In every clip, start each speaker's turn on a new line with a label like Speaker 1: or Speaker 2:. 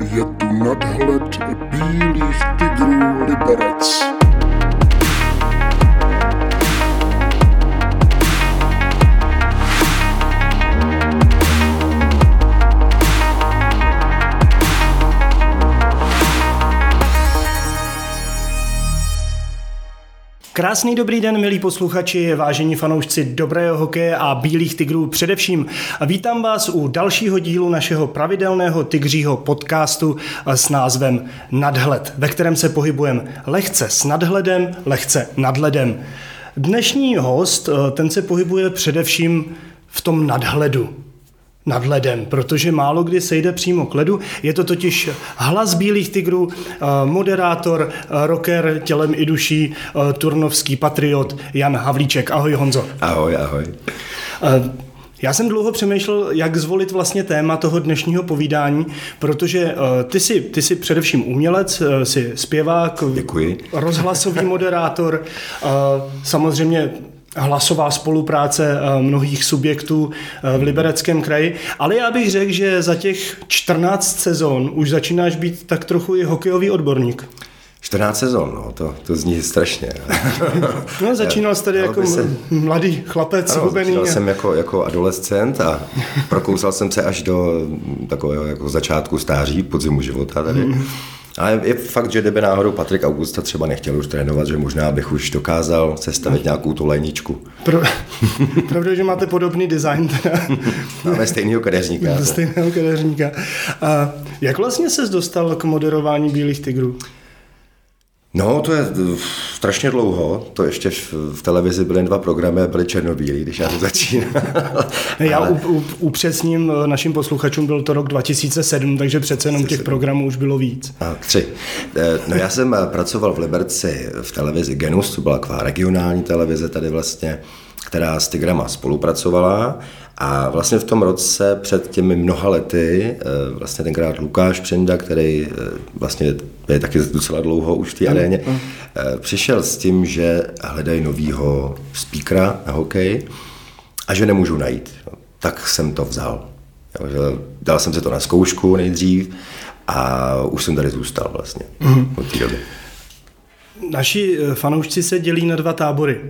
Speaker 1: Je tu nadhled bílých tigrů Liberec.
Speaker 2: Krásný dobrý den, milí posluchači, vážení fanoušci dobrého hokeje a bílých tigrů především. Vítám vás u dalšího dílu našeho pravidelného tigřího podcastu s názvem Nadhled, ve kterém se pohybujeme lehce s nadhledem, lehce nadhledem. Dnešní host, ten se pohybuje především v tom nadhledu nad ledem, protože málo kdy sejde přímo k ledu. Je to totiž hlas bílých tigrů, eh, moderátor, eh, rocker tělem i duší, eh, turnovský patriot Jan Havlíček. Ahoj Honzo.
Speaker 3: Ahoj, ahoj.
Speaker 2: Já jsem dlouho přemýšlel, jak zvolit vlastně téma toho dnešního povídání, protože ty jsi, ty jsi především umělec, jsi zpěvák,
Speaker 3: Děkuji.
Speaker 2: rozhlasový moderátor, samozřejmě hlasová spolupráce eh, mnohých subjektů eh, v Libereckém kraji, ale já bych řekl, že za těch 14 sezon už začínáš být tak trochu i hokejový odborník.
Speaker 3: 14 sezon, no, to, to zní strašně.
Speaker 2: no, začínal jsi tady jako se... mladý chlapec,
Speaker 3: ano, hubený. Začínal jsem jako, jako adolescent a prokousal jsem se až do takového jako začátku stáří, podzimu života tady. Mm. Ale je fakt, že kdyby náhodou Patrik Augusta třeba nechtěl už trénovat, že možná bych už dokázal sestavit nějakou tu lejničku.
Speaker 2: Pro, pravda, že máte podobný design. Teda.
Speaker 3: Máme stejného kadeřníka.
Speaker 2: Stejného kadeřníka. A jak vlastně ses dostal k moderování Bílých tigrů?
Speaker 3: No, to je eh, strašně dlouho. To ještě v televizi byly dva programy a byly černobílí, když já to začínal.
Speaker 2: já Ale... upřesním eh, našim posluchačům, byl to rok 2007, takže přece jenom těch programů už bylo víc.
Speaker 3: A, tři. Eh, no já jsem pracoval v Liberci v televizi Genus, to byla taková regionální televize tady vlastně, která s Tigrama spolupracovala a vlastně v tom roce před těmi mnoha lety, vlastně tenkrát Lukáš Přenda, který vlastně je taky docela dlouho už v té aréně, mm. přišel s tím, že hledají novýho speakera na hokej a že nemůžu najít. Tak jsem to vzal. Dal jsem se to na zkoušku nejdřív a už jsem tady zůstal vlastně mm. od té doby.
Speaker 2: Naši eh, fanoušci se dělí na dva tábory.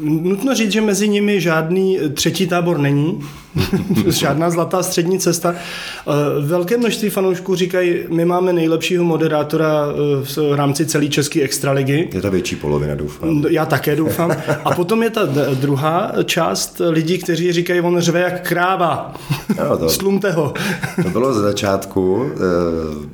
Speaker 2: Nutno říct, že mezi nimi žádný třetí tábor není, žádná zlatá střední cesta. Eh, velké množství fanoušků říkají, my máme nejlepšího moderátora eh, v rámci celé české extraligy.
Speaker 3: Je to větší polovina, doufám.
Speaker 2: Já také doufám. A potom je ta druhá část lidí, kteří říkají, on řve jak kráva. No, to, Slumte ho.
Speaker 3: to bylo ze začátku.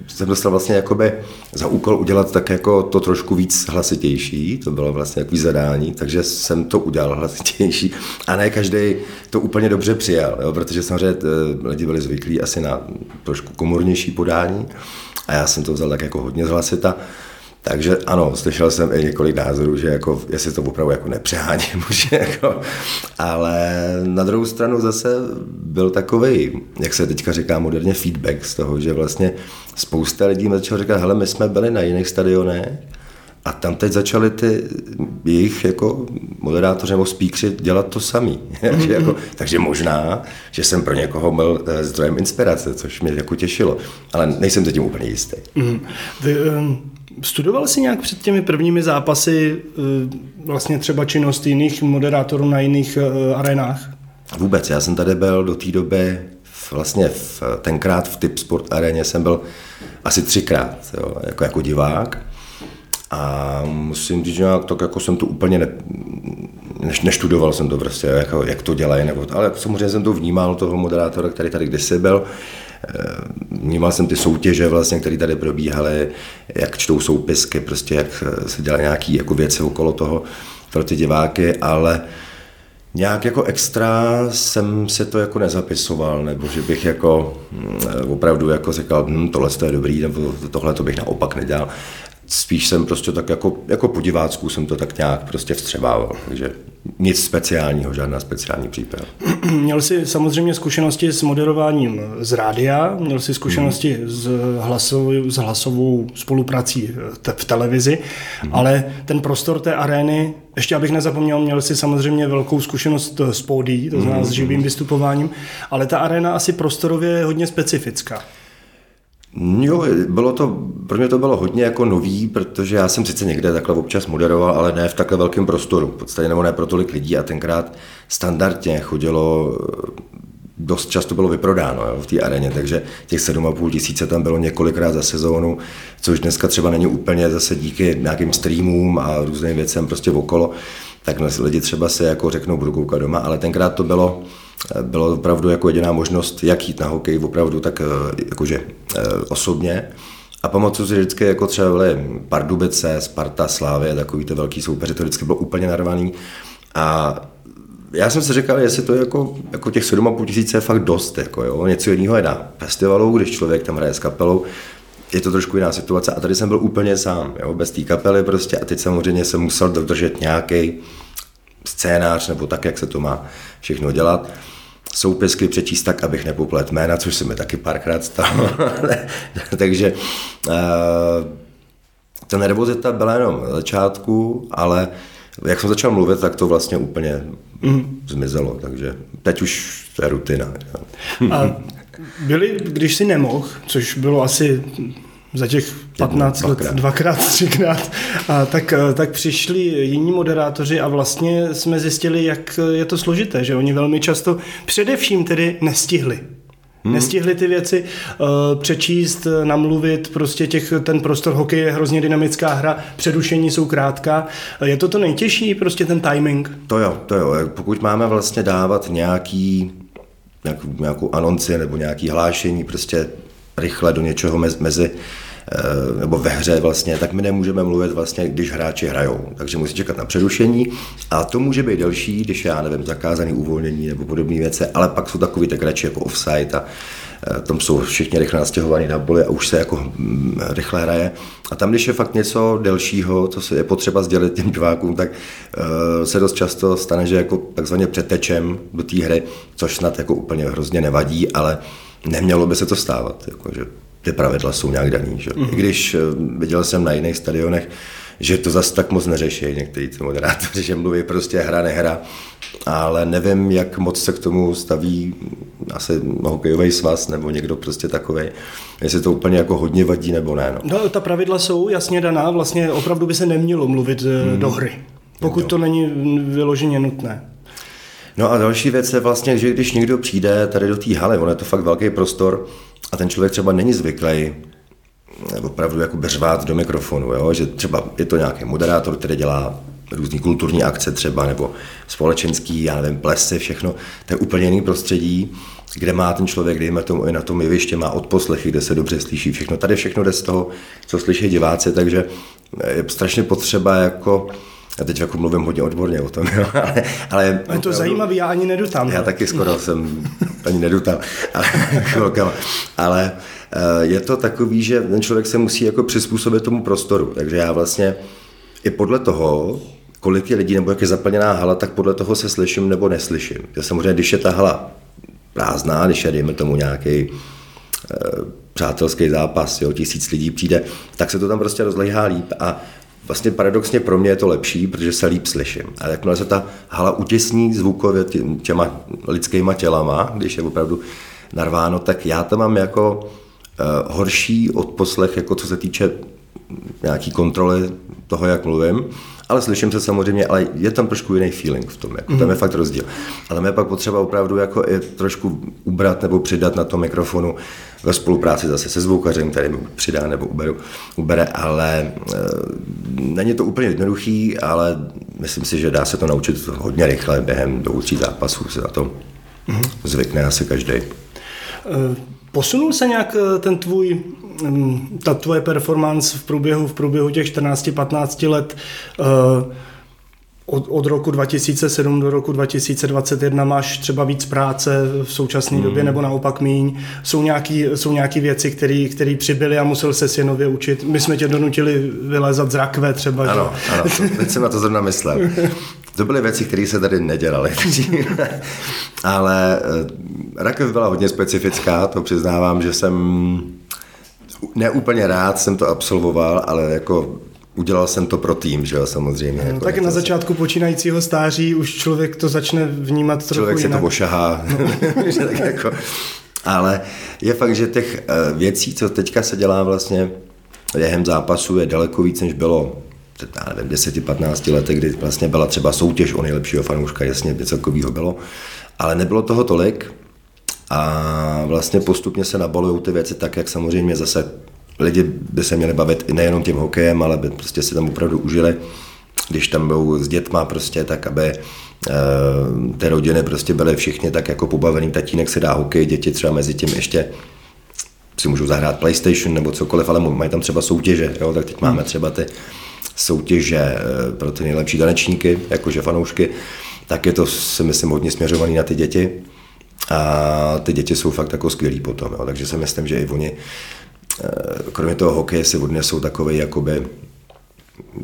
Speaker 3: Jsem dostal vlastně jakoby za úkol udělat tak jako to trošku víc hlasitější. To bylo vlastně takový zadání, takže jsem to udělal hlasitější. A ne každý to úplně dobře přijal, jo, protože samozřejmě eh, lidi byli zvyklí asi na trošku komornější podání. A já jsem to vzal tak jako hodně z hlasita. Takže ano, slyšel jsem i několik názorů, že jako, jestli to opravdu jako nepřeháním, jako, ale na druhou stranu zase byl takový, jak se teďka říká moderně, feedback z toho, že vlastně spousta lidí začalo říkat, hele, my jsme byli na jiných stadionech a tam teď začali ty jejich jako moderátoři nebo speakři dělat to samý. Mm-hmm. jako, takže možná, že jsem pro někoho byl eh, zdrojem inspirace, což mě jako těšilo. Ale nejsem zatím úplně jistý.
Speaker 2: Vy, um, studoval jsi nějak před těmi prvními zápasy uh, vlastně třeba činnost jiných moderátorů na jiných uh, arenách?
Speaker 3: Vůbec. Já jsem tady byl do té doby vlastně v, tenkrát v Tip Sport aréně jsem byl asi třikrát jo, jako, jako divák. A musím říct, že nějak tak jako jsem to úplně ne, než, neštudoval jsem to prostě, jako, jak to dělají, nebo, ale samozřejmě jsem to vnímal, toho moderátora, který tady kdysi byl. Eh, vnímal jsem ty soutěže, vlastně, které tady probíhaly, jak čtou soupisky, prostě jak se dělají nějaké jako věci okolo toho pro ty diváky, ale Nějak jako extra jsem se to jako nezapisoval, nebo že bych jako hm, opravdu jako říkal, hm, tohle je dobrý, nebo tohle to bych naopak nedělal spíš jsem prostě tak jako, jako po divácku jsem to tak nějak prostě vstřebával, takže nic speciálního, žádná speciální příprava.
Speaker 2: Měl jsi samozřejmě zkušenosti s moderováním z rádia, měl jsi zkušenosti hmm. s, hlasovou, s hlasovou spoluprací v televizi, hmm. ale ten prostor té arény, ještě abych nezapomněl, měl jsi samozřejmě velkou zkušenost s pódí, to znamená hmm. s živým vystupováním, ale ta aréna asi prostorově je hodně specifická.
Speaker 3: Jo, bylo to, pro mě to bylo hodně jako nový, protože já jsem sice někde takhle občas moderoval, ale ne v takhle velkém prostoru, v podstatě nebo ne pro tolik lidí a tenkrát standardně chodilo dost často bylo vyprodáno jo, v té areně, takže těch 7,5 tisíce tam bylo několikrát za sezónu, což dneska třeba není úplně zase díky nějakým streamům a různým věcem prostě okolo, tak lidi třeba se jako řeknou, budu koukat doma, ale tenkrát to bylo, bylo opravdu jako jediná možnost, jak jít na hokej opravdu tak eh, jakože eh, osobně. A pamatuju si vždycky, jako třeba byly Pardubice, Sparta, Slávě, takový ty velký soupeři, to vždycky bylo úplně narvaný. A já jsem si říkal, jestli to jako, jako těch 7,5 tisíce je fakt dost, jako jo, něco jiného je na festivalu, když člověk tam hraje s kapelou, je to trošku jiná situace a tady jsem byl úplně sám, jo, bez té kapely prostě a teď samozřejmě jsem musel dodržet nějaký scénář nebo tak, jak se to má všechno dělat soupisky přečíst tak, abych nepoplet jména, což se mi taky párkrát stalo. Takže uh, ta nervozita byla jenom na začátku, ale jak jsem začal mluvit, tak to vlastně úplně mm. zmizelo, takže teď už to je rutina.
Speaker 2: A byli, když si nemohl, což bylo asi za těch 15 let dvakrát, třikrát, a tak, tak přišli jiní moderátoři a vlastně jsme zjistili, jak je to složité, že oni velmi často především tedy nestihli. Hmm. Nestihli ty věci uh, přečíst, namluvit, prostě těch, ten prostor hokej je hrozně dynamická hra, předušení jsou krátká. Je to to nejtěžší, prostě ten timing?
Speaker 3: To jo, to jo. Pokud máme vlastně dávat nějaký, nějakou, nějakou anonci nebo nějaký hlášení prostě rychle do něčeho mezi, mezi Eh, nebo ve hře vlastně, tak my nemůžeme mluvit vlastně, když hráči hrajou. Takže musí čekat na přerušení a to může být delší, když já nevím, zakázaný uvolnění nebo podobné věci, ale pak jsou takový tak radši jako offside a eh, tam jsou všichni rychle nastěhovaní na boli a už se jako hm, rychle hraje. A tam, když je fakt něco delšího, co se je potřeba sdělit těm divákům, tak uh, se dost často stane, že jako takzvaně přetečem do té hry, což snad jako úplně hrozně nevadí, ale nemělo by se to stávat. Jako, že ty pravidla jsou nějak daný. Že? Mm-hmm. I když eh, viděl jsem na jiných stadionech, že to zase tak moc neřeší někteří ty moderátoři, že mluví prostě hra, nehra, ale nevím, jak moc se k tomu staví asi hokejový svaz nebo někdo prostě takový, jestli to úplně jako hodně vadí nebo ne. No.
Speaker 2: no ta pravidla jsou jasně daná, vlastně opravdu by se nemělo mluvit mm. do hry, pokud to není vyloženě nutné.
Speaker 3: No a další věc je vlastně, že když někdo přijde tady do té haly, on je to fakt velký prostor, a ten člověk třeba není zvyklý opravdu jako beřvát do mikrofonu, jo? že třeba je to nějaký moderátor, který dělá různý kulturní akce třeba, nebo společenský, já nevím, plesy, všechno, to je úplně jiný prostředí, kde má ten člověk, dejme tomu i na tom jeviště, má odposlechy, kde se dobře slyší všechno. Tady všechno jde z toho, co slyší diváci, takže je strašně potřeba jako já teď jako mluvím hodně odborně o tom, jo, ale, ale...
Speaker 2: Je to opravdu, zajímavé, já ani nedutám.
Speaker 3: Já taky skoro jsem ani nedutal, ale, ale eh, je to takový, že ten člověk se musí jako přizpůsobit tomu prostoru, takže já vlastně i podle toho, kolik je lidí nebo jak je zaplněná hala, tak podle toho se slyším nebo neslyším. Já samozřejmě, když je ta hala prázdná, když je, dejme tomu, nějaký e, přátelský zápas, jo, tisíc lidí přijde, tak se to tam prostě rozlehá líp a vlastně paradoxně pro mě je to lepší, protože se líp slyším. Ale jakmile se ta hala utěsní zvukově těma lidskýma tělama, když je opravdu narváno, tak já tam mám jako uh, horší odposlech, jako co se týče nějaký kontroly toho, jak mluvím, ale slyším se samozřejmě, ale je tam trošku jiný feeling v tom, jako, mm. tam je fakt rozdíl. Ale tam je pak potřeba opravdu jako i trošku ubrat nebo přidat na tom mikrofonu ve spolupráci zase se zvukařem, který mi přidá nebo uberu, ubere, ale e, není to úplně jednoduchý, ale myslím si, že dá se to naučit hodně rychle během dvou, tří zápasů se na to mm. zvykne asi každý. E,
Speaker 2: posunul se nějak e, ten tvůj ta tvoje performance v průběhu, v průběhu těch 14-15 let uh, od, od roku 2007 do roku 2021 máš třeba víc práce v současné hmm. době nebo naopak míň. Jsou nějaké jsou nějaký věci, které přibyly a musel se si nově učit. My jsme tě donutili vylezat z rakve třeba.
Speaker 3: Ano, že? ano to, teď jsem na to zrovna myslel. To byly věci, které se tady nedělaly. Ale eh, rakev byla hodně specifická, to přiznávám, že jsem neúplně rád jsem to absolvoval, ale jako udělal jsem to pro tým, že jo, samozřejmě.
Speaker 2: No,
Speaker 3: jako
Speaker 2: tak na začátku počínajícího stáří už člověk to začne vnímat trochu
Speaker 3: Člověk
Speaker 2: jinak.
Speaker 3: se to ošahá. No. tak jako, Ale je fakt, že těch eh, věcí, co teďka se dělá vlastně během zápasu, je daleko víc, než bylo já nevím, 10-15 letech, kdy vlastně byla třeba soutěž o nejlepšího fanouška, jasně, něco takového bylo, ale nebylo toho tolik a vlastně postupně se nabalují ty věci tak, jak samozřejmě zase lidi by se měli bavit i nejenom tím hokejem, ale by prostě si tam opravdu užili, když tam budou s dětma prostě, tak aby e, ty rodiny prostě byly všichni tak jako pobavený, tatínek se dá hokej, děti třeba mezi tím ještě si můžou zahrát PlayStation nebo cokoliv, ale mají tam třeba soutěže, jo? tak teď máme třeba ty soutěže eh, pro ty nejlepší tanečníky, jakože fanoušky, tak je to si myslím hodně směřovaný na ty děti. A ty děti jsou fakt jako skvělí potom, jo. takže si myslím, že i oni, eh, kromě toho hokeje, si odnesou takový jakoby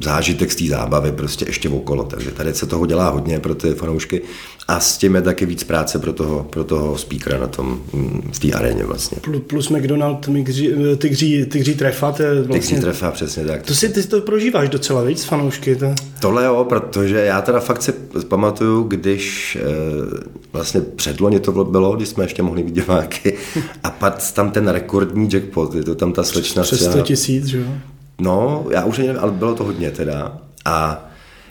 Speaker 3: zážitek z té zábavy prostě ještě okolo. Takže tady se toho dělá hodně pro ty fanoušky a s tím je taky víc práce pro toho, pro toho speakera na tom, mm, v té aréně vlastně.
Speaker 2: Plus, McDonald, migří, tygří, tygří trefa, to je vlastně...
Speaker 3: Tygří trefa, přesně tak.
Speaker 2: To si, ty to prožíváš docela víc, fanoušky. To...
Speaker 3: Tohle jo, protože já teda fakt si pamatuju, když e, vlastně předloni to bylo, když jsme ještě mohli vidět diváky a pak tam ten rekordní jackpot, je to tam ta slečna.
Speaker 2: Přes 100 tisíc, že jo?
Speaker 3: No, já už nevím, ale bylo to hodně teda. A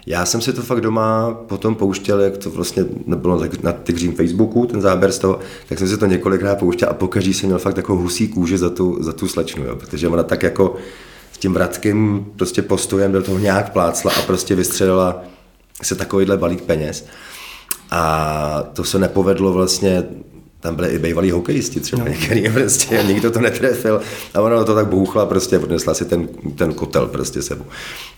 Speaker 3: já jsem si to fakt doma potom pouštěl, jak to vlastně nebylo na tygřím Facebooku, ten záběr z toho, tak jsem si to několikrát pouštěl a pokaždý jsem měl fakt takovou husí kůži za tu, za tu slečnu, jo, protože ona tak jako s tím vratkým prostě postojem do toho nějak plácla a prostě vystřelila se takovýhle balík peněz. A to se nepovedlo vlastně tam byli i bývalí hokejisti třeba no. některý prostě, nikdo to netrefil a ona to tak bouchla prostě, odnesla si ten, ten kotel prostě sebou.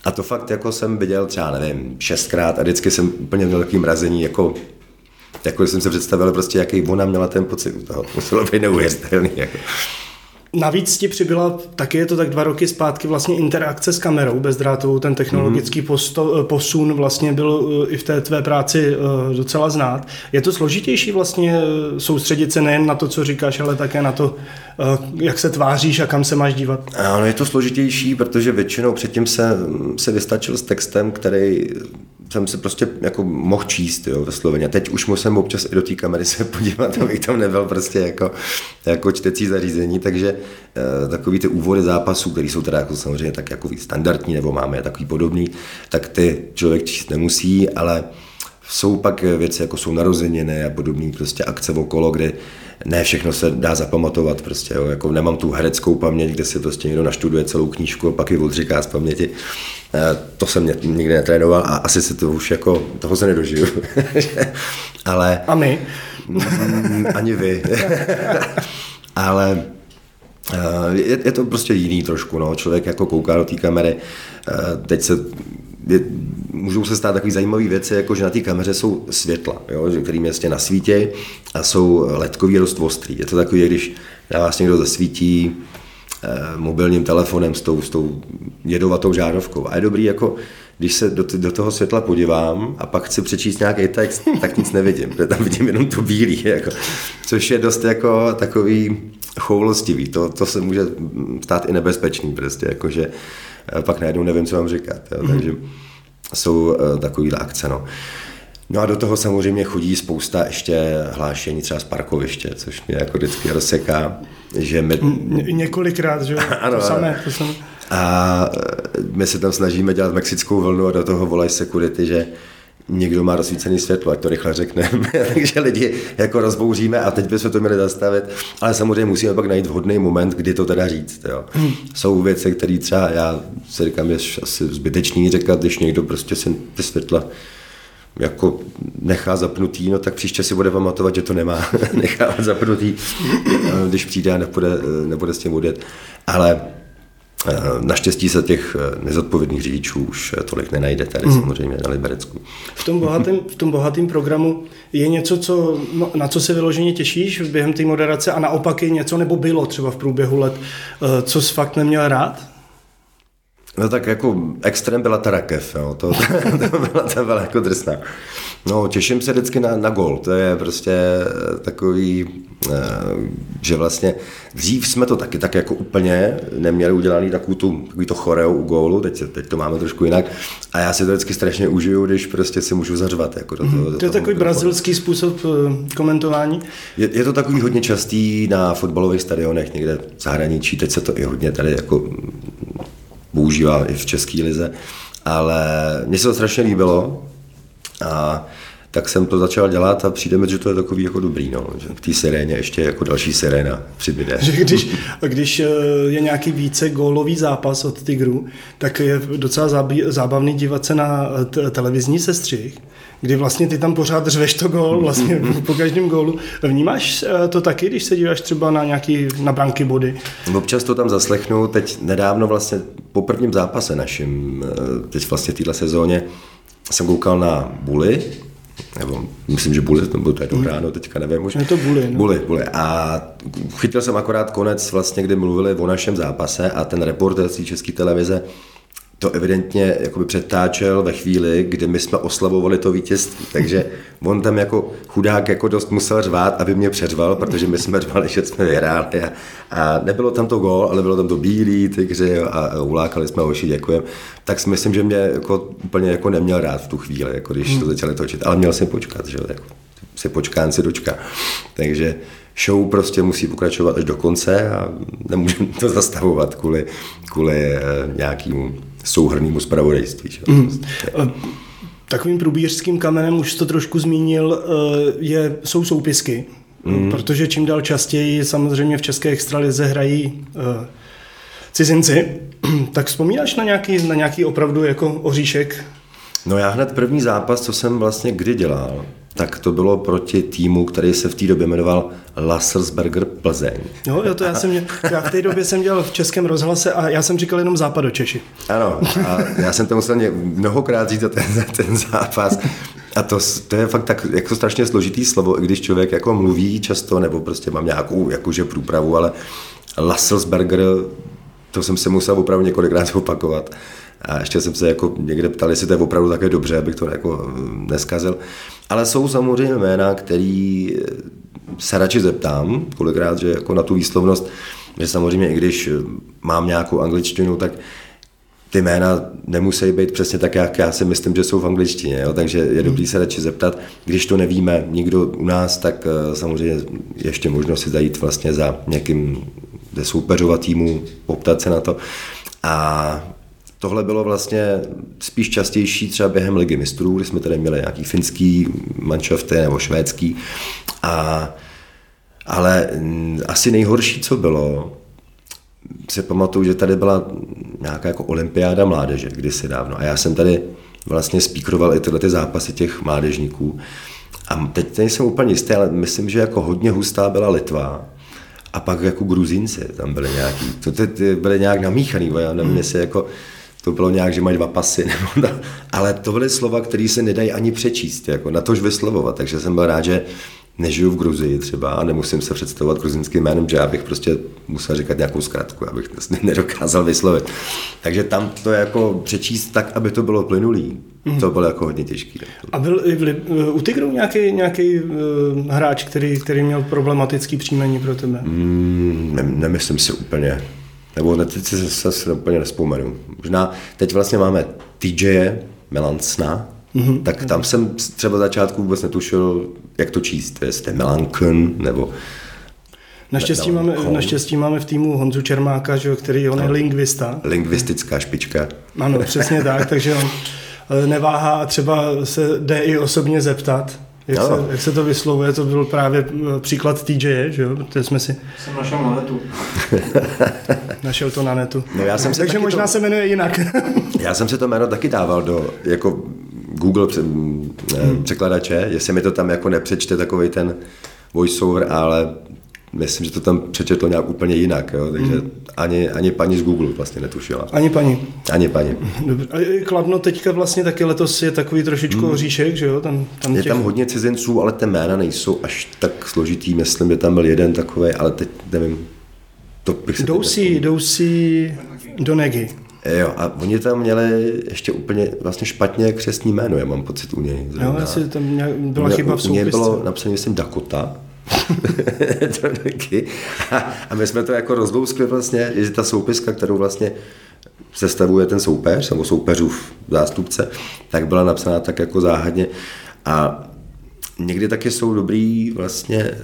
Speaker 3: A to fakt jako jsem viděl třeba, nevím, šestkrát a vždycky jsem úplně měl takový mrazení, jako jako jsem se představil prostě, jaký ona měla ten pocit u toho. Muselo být neuvěřitelný. Jako.
Speaker 2: Navíc ti přibyla, taky je to tak dva roky zpátky, vlastně interakce s kamerou bezdrátovou, ten technologický posto, posun vlastně byl eh, i v té tvé práci eh, docela znát. Je to složitější vlastně eh, soustředit se nejen na to, co říkáš, ale také na to, jak se tváříš a kam se máš dívat?
Speaker 3: Ano, je to složitější, protože většinou předtím se, se vystačil s textem, který jsem se prostě jako mohl číst jo, ve Sloveně. Teď už musím občas i do té kamery se podívat, abych tam nebyl prostě jako, jako čtecí zařízení, takže e, takový ty úvody zápasů, které jsou teda jako samozřejmě tak jako standardní, nebo máme takový podobný, tak ty člověk číst nemusí, ale jsou pak věci, jako jsou narozeniny a podobné prostě akce okolo, kde ne všechno se dá zapamatovat, prostě, jo. Jako nemám tu hereckou paměť, kde si prostě někdo naštuduje celou knížku a pak ji odříká z paměti. E, to jsem mě nikdy netrénoval a asi se to už jako, toho se nedožiju. Ale...
Speaker 2: A my?
Speaker 3: Mm, ani vy. Ale e, je, je to prostě jiný trošku, no. Člověk jako kouká do té kamery, e, teď se je, můžou se stát takové zajímavé věci, jako že na té kameře jsou světla, jo, kterým jasně nasvítí a jsou ledkový dost ostrý. Je to takový, když na vás někdo zasvítí eh, mobilním telefonem s tou, s tou jedovatou žárovkou. A je dobrý, jako když se do, do toho světla podívám a pak chci přečíst nějaký text, tak nic nevidím, protože tam vidím jenom to bílý, jako, což je dost jako takový choulostivý. To, to se může stát i nebezpečný, prostě, jakože pak najednou nevím, co mám říkat. Jo, mm-hmm. Takže jsou uh, takovýhle akce. No. No a do toho samozřejmě chodí spousta ještě hlášení třeba z parkoviště, což mě jako vždycky rozseká, že my...
Speaker 2: Ně- několikrát, že jo?
Speaker 3: ano,
Speaker 2: to samé, to samé.
Speaker 3: A my se tam snažíme dělat mexickou vlnu a do toho volají security, že někdo má rozsvícený světlo, ať to rychle řekneme. Takže lidi jako rozbouříme a teď bychom to měli zastavit. Ale samozřejmě musíme pak najít vhodný moment, kdy to teda říct. Jo. Jsou věci, které třeba já si říkám, je asi zbytečný říkat, když někdo prostě si ty světla jako nechá zapnutý, no tak příště si bude pamatovat, že to nemá nechávat zapnutý, když přijde a nebude, nebude s tím odjet. Ale Eh, naštěstí se těch eh, nezodpovědných řidičů už eh, tolik nenajde tady mm. samozřejmě na Liberecku.
Speaker 2: V tom bohatém, v tom bohatém programu je něco, co, no, na co se vyloženě těšíš během té moderace a naopak je něco, nebo bylo třeba v průběhu let, co jsi fakt neměl rád?
Speaker 3: No tak jako extrém byla ta rakev, jo. To, to, byla, to byla jako drsná. No, těším se vždycky na, na gol. To je prostě eh, takový, eh, že vlastně dřív jsme to taky tak jako úplně neměli udělaný takovou tu, takový to choreo u gólu, teď, teď to máme trošku jinak. A já si to vždycky strašně užiju, když prostě si můžu zařvat. Jako do toho, do
Speaker 2: To je takový
Speaker 3: mikrofonu.
Speaker 2: brazilský způsob eh, komentování.
Speaker 3: Je, je to takový hodně častý na fotbalových stadionech někde v zahraničí, teď se to i hodně tady jako používá i v české lize, ale mně se to strašně líbilo a tak jsem to začal dělat a přijde mi, že to je takový jako dobrý, no, že v té siréně ještě jako další siréna přibyde.
Speaker 2: Že když, když eh, je nějaký více gólový zápas od Tigru, tak je docela zábí, zábavný dívat se na eh, t- televizní sestřih, kdy vlastně ty tam pořád řveš to gól, vlastně po každém gólu. Vnímáš eh, to taky, když se díváš třeba na nějaký, na branky body?
Speaker 3: Občas to tam zaslechnu, teď nedávno vlastně po prvním zápase našim, teď vlastně v téhle sezóně, jsem koukal na Bully, nebo myslím, že nebo to je to ráno, teďka nevím už.
Speaker 2: Je to Bully, no.
Speaker 3: Bully, Bully. A chytil jsem akorát konec, vlastně, kdy mluvili o našem zápase a ten reporter z české televize to evidentně jakoby přetáčel ve chvíli, kdy my jsme oslavovali to vítězství. Takže on tam jako chudák jako dost musel řvát, aby mě přeřval, protože my jsme řvali, že jsme vyhráli. A, a nebylo tam to gól, ale bylo tam to bílý tygři a, a ulákali jsme hoši, děkujem. Tak si myslím, že mě jako úplně jako neměl rád v tu chvíli, jako když to začali točit. Ale měl jsem počkat, že jako si počkán si dočka. Takže show prostě musí pokračovat až do konce a nemůžeme to zastavovat kvůli, kvůli eh, nějakému souhrnému zpravodajství. Že? Mm.
Speaker 2: Takovým průbířským kamenem, už to trošku zmínil, eh, je, jsou soupisky, mm. protože čím dál častěji samozřejmě v české extralize hrají eh, cizinci. tak vzpomínáš na nějaký, na nějaký opravdu jako oříšek?
Speaker 3: No já hned první zápas, co jsem vlastně kdy dělal, tak to bylo proti týmu, který se v té době jmenoval Lassersberger Plzeň.
Speaker 2: Jo, jo, to já jsem, já v té době jsem dělal v českém rozhlase a já jsem říkal jenom Západočeši.
Speaker 3: Ano, a já jsem to musel mnohokrát říct za ten, za ten zápas. A to, to je fakt tak jako strašně složitý slovo, i když člověk jako mluví často, nebo prostě mám nějakou jakože průpravu, ale Lasselsberger, to jsem se musel opravdu několikrát opakovat. A ještě jsem se jako někde ptal, jestli to je opravdu také dobře, abych to jako mm, neskazil. Ale jsou samozřejmě jména, který se radši zeptám, kolikrát, že jako na tu výslovnost, že samozřejmě i když mám nějakou angličtinu, tak ty jména nemusí být přesně tak, jak já si myslím, že jsou v angličtině, jo? takže je dobrý se radši zeptat. Když to nevíme nikdo u nás, tak eh, samozřejmě ještě možno si zajít vlastně za někým ze soupeřova týmu, poptat se na to. A tohle bylo vlastně spíš častější třeba během ligy mistrů, kdy jsme tady měli nějaký finský manšafty nebo švédský. A, ale asi nejhorší, co bylo, si pamatuju, že tady byla nějaká jako olympiáda mládeže kdysi dávno. A já jsem tady vlastně spíkroval i tyhle ty zápasy těch mládežníků. A teď nejsem úplně jistý, ale myslím, že jako hodně hustá byla Litva a pak jako Gruzínci tam byli nějaký, to ty, ty byly nějak namíchaný, já nevím, jestli jako to bylo nějak, že mají dva pasy, nebo to, ale to byly slova, které se nedají ani přečíst, jako na tož vyslovovat, takže jsem byl rád, že nežiju v Gruzii třeba a nemusím se představovat gruzinským jménem, že já bych prostě musel říkat nějakou zkratku, abych to nedokázal vyslovit. Takže tam to jako přečíst tak, aby to bylo plynulý, to bylo jako hodně těžké.
Speaker 2: A byl i v, Li- u Tigru nějaký, nějaký uh, hráč, který, který měl problematický příjmení pro tebe?
Speaker 3: Mm, ne, nemyslím si úplně. Nebo ne, teď si se, se úplně nespomenu. Možná teď vlastně máme TJ Melancna, mm-hmm. tak tam jsem třeba začátku vůbec netušil, jak to číst, jestli Melanchon, nebo
Speaker 2: Naštěstí máme, naštěstí máme v týmu Honzu Čermáka, že, který on je lingvista.
Speaker 3: lingvistická špička.
Speaker 2: Ano, přesně tak, takže on eh, neváhá a třeba se jde i osobně zeptat, jak, se, jak se to vyslovuje, to byl právě eh, příklad TJ, že jo, protože jsme si
Speaker 4: Jsem našel na netu.
Speaker 2: našel to na netu.
Speaker 3: No já jsem si
Speaker 2: takže
Speaker 3: taky
Speaker 2: možná
Speaker 3: to-
Speaker 2: se jmenuje jinak.
Speaker 3: Já jsem si to jméno taky dával do jako Google hmm. překladače, jestli mi to tam jako nepřečte takový ten voiceover, ale myslím, že to tam přečetlo nějak úplně jinak, jo? takže hmm. ani, ani paní z Google vlastně netušila.
Speaker 2: Ani paní.
Speaker 3: Ani paní.
Speaker 2: Dobře. A Kladno teďka vlastně taky letos je takový trošičku hmm. oříšek, že jo? Tam, tam
Speaker 3: Je tam hodně cizinců, ale ty jména nejsou až tak složitý. Myslím, že tam byl jeden takový, ale teď nevím. To bych se
Speaker 2: Jdou si, jdou si do Negy.
Speaker 3: Jo, a oni tam měli ještě úplně vlastně špatně křesní jméno, já mám pocit u něj.
Speaker 2: Jo,
Speaker 3: zrovna.
Speaker 2: jestli tam nějak- byla chyba v
Speaker 3: U něj
Speaker 2: soupisce.
Speaker 3: bylo napsané, myslím, Dakota. A, a my jsme to jako rozlouskli vlastně, že ta soupiska, kterou vlastně sestavuje ten soupeř, nebo soupeřův zástupce, tak byla napsaná tak jako záhadně. A někdy taky jsou dobrý vlastně, eh,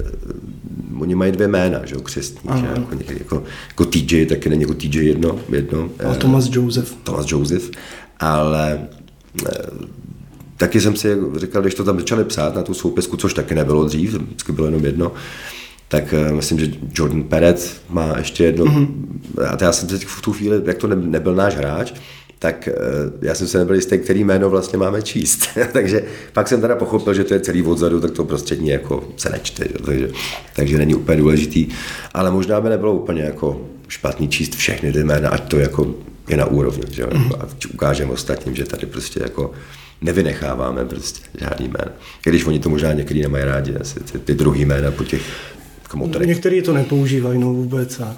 Speaker 3: oni mají dvě jména, že jo, křestní, že jako, někdy, jako, jako TJ, taky není jako TJ jedno, jedno.
Speaker 2: A
Speaker 3: eh,
Speaker 2: Thomas Joseph.
Speaker 3: Thomas Joseph, ale eh, taky jsem si říkal, když to tam začali psát na tu soupisku, což taky nebylo dřív, vždycky bylo jenom jedno, tak eh, myslím, že Jordan Perez má ještě jedno. Mm-hmm. A to já jsem teď v tu chvíli, jak to ne, nebyl náš hráč, tak eh, já jsem se nebyl jistý, který jméno vlastně máme číst. takže pak jsem teda pochopil, že to je celý odzadu, tak to prostřední jako se nečte, že? Takže, takže není úplně důležitý. Ale možná by nebylo úplně jako špatný číst všechny ty jména, ať to jako je na úrovni, že? Mm. A ukážeme ostatním, že tady prostě jako nevynecháváme prostě žádný jméno. I když oni to možná někdy nemají rádi, asi ty, ty druhý jména po těch komotorech.
Speaker 2: Někteří to nepoužívají no vůbec. A,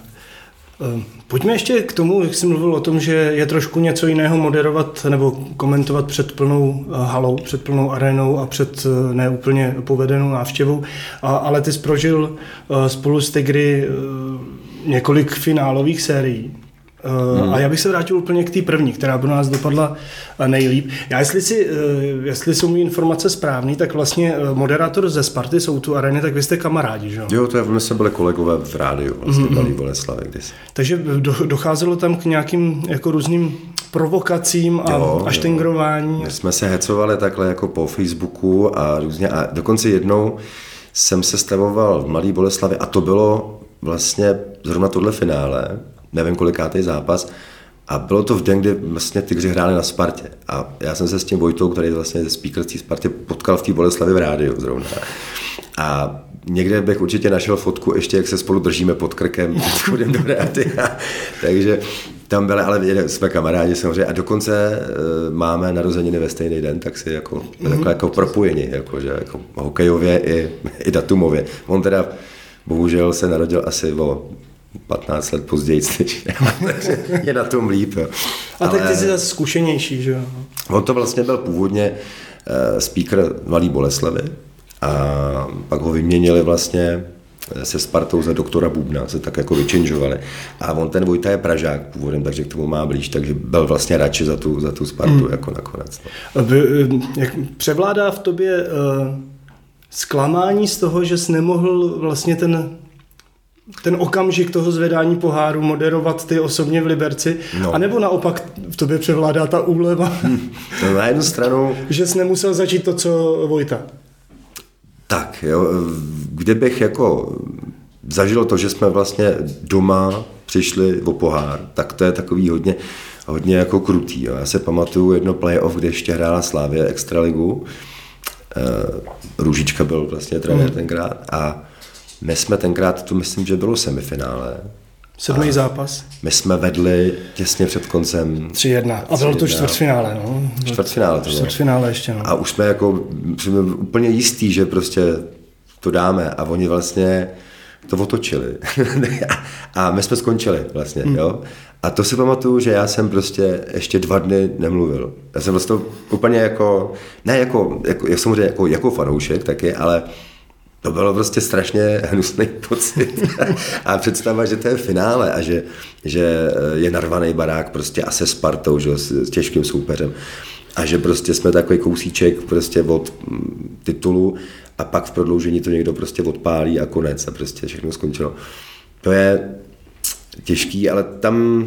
Speaker 2: eh, pojďme ještě k tomu, jak jsi mluvil o tom, že je trošku něco jiného moderovat nebo komentovat před plnou eh, halou, před plnou arénou a před eh, neúplně povedenou návštěvou. A, ale ty jsi prožil eh, spolu s Tigry několik finálových sérií. Hmm. A já bych se vrátil úplně k té první, která pro nás dopadla eh, nejlíp. Já, jestli, si, eh, jestli jsou mi informace správný, tak vlastně eh, moderátor ze Sparty jsou tu arény, tak vy jste kamarádi, že jo?
Speaker 3: Jo, to je, my jsme byli kolegové v rádiu, vlastně mm-hmm. Malý Boleslavě kdysi.
Speaker 2: Takže do, docházelo tam k nějakým jako různým provokacím a
Speaker 3: Jo,
Speaker 2: až
Speaker 3: jo. My jsme se hecovali takhle jako po Facebooku a různě a dokonce jednou jsem se stavoval v Malý Boleslavi a to bylo vlastně zrovna tohle finále, nevím kolikátý zápas, a bylo to v den, kdy vlastně Tigři hráli na Spartě. A já jsem se s tím Vojtou, který vlastně ze speaker té Spartě, potkal v té Boleslavi v rádiu zrovna. A někde bych určitě našel fotku, ještě jak se spolu držíme pod krkem, chodím do rádia. Takže tam byly, ale jsme kamarádi samozřejmě a dokonce uh, máme narozeniny ve stejný den, tak si jako, mm-hmm. jako, jako propojeni, jako, že, jako hokejově i, i datumově. On teda bohužel se narodil asi o 15 let později než takže je na tom líp. Jo.
Speaker 2: A tak ty jsi zase zkušenější, že jo?
Speaker 3: On to vlastně byl původně uh, speaker Malý Boleslavy a pak ho vyměnili vlastně eh, se Spartou za doktora Bubna, se tak jako vyčinžovali. A on ten Vojta je Pražák původem, takže k tomu má blíž, takže byl vlastně radši za tu, za tu Spartu hmm. jako nakonec. No.
Speaker 2: Eh, Jak převládá v tobě uh, zklamání z toho, že jsi nemohl vlastně ten ten okamžik toho zvedání poháru moderovat ty osobně v Liberci, no. Anebo naopak v tobě převládá ta úleva,
Speaker 3: No, na jednu stranu
Speaker 2: že jsi nemusel začít to, co Vojta.
Speaker 3: Tak, jo, kdybych jako zažil to, že jsme vlastně doma přišli o pohár, tak to je takový hodně, hodně jako krutý. Jo. Já se pamatuju jedno playoff, kde ještě hrála Slávě Extraligu. Eh, Růžička byl vlastně trenér tenkrát a my jsme tenkrát, to myslím, že bylo semifinále.
Speaker 2: Sedmý zápas.
Speaker 3: My jsme vedli těsně před koncem
Speaker 2: 3-1. A bylo to
Speaker 3: 3:1.
Speaker 2: čtvrtfinále, no.
Speaker 3: čtvrtfinále. To bylo.
Speaker 2: Čtvrtfinále ještě, no.
Speaker 3: A už jsme jako jsme úplně jistý, že prostě to dáme a oni vlastně to otočili. a my jsme skončili vlastně, hmm. jo. A to si pamatuju, že já jsem prostě ještě dva dny nemluvil. Já jsem vlastně úplně jako, ne jako, jako jak samozřejmě jako, jako fanoušek taky, ale to bylo prostě strašně hnusný pocit. a představa, že to je finále a že, že je narvaný barák prostě a se Spartou, že, s těžkým soupeřem. A že prostě jsme takový kousíček prostě od mm, titulu a pak v prodloužení to někdo prostě odpálí a konec a prostě všechno skončilo. To je těžký, ale tam,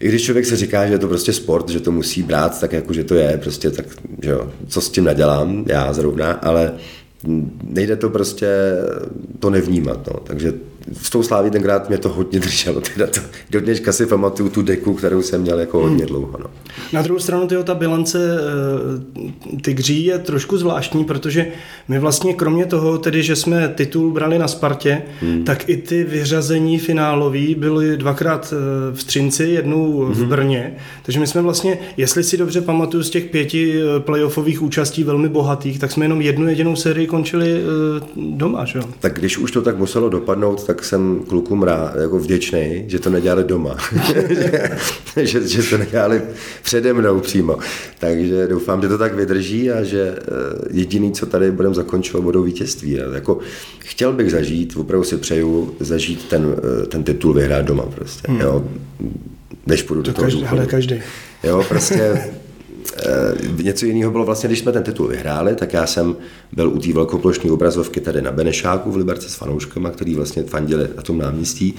Speaker 3: i když člověk se říká, že je to prostě sport, že to musí brát tak, jako že to je, prostě tak, že jo, co s tím nadělám, já zrovna, ale nejde to prostě to nevnímat, no. takže s tou sláví tenkrát mě to hodně drželo, teda to, do dneška si pamatuju tu deku, kterou jsem měl jako hodně dlouho, no.
Speaker 2: Na druhou stranu tyjo, ta bilance eh, Tigří je trošku zvláštní, protože my vlastně kromě toho, tedy, že jsme titul brali na Spartě, hmm. tak i ty vyřazení finálový byly dvakrát eh, v Třinci, jednou v Brně. Takže my jsme vlastně, jestli si dobře pamatuju z těch pěti eh, playoffových účastí velmi bohatých, tak jsme jenom jednu jedinou sérii končili doma, že jo?
Speaker 3: Tak když už to tak muselo dopadnout, tak tak jsem klukům rád, jako vděčný, že to nedělali doma. že, že, že, to nedělali přede mnou přímo. Takže doufám, že to tak vydrží a že eh, jediný, co tady budeme zakončovat, budou vítězství. A jako, chtěl bych zažít, opravdu si přeju zažít ten, eh, ten titul vyhrát doma prostě. Hmm. Jo? Než půjdu
Speaker 2: to
Speaker 3: do toho
Speaker 2: každý, ale každý.
Speaker 3: Jo, prostě něco jiného bylo vlastně, když jsme ten titul vyhráli, tak já jsem byl u té velkoplošní obrazovky tady na Benešáku v Liberci s fanouškama, který vlastně fandili na tom náměstí,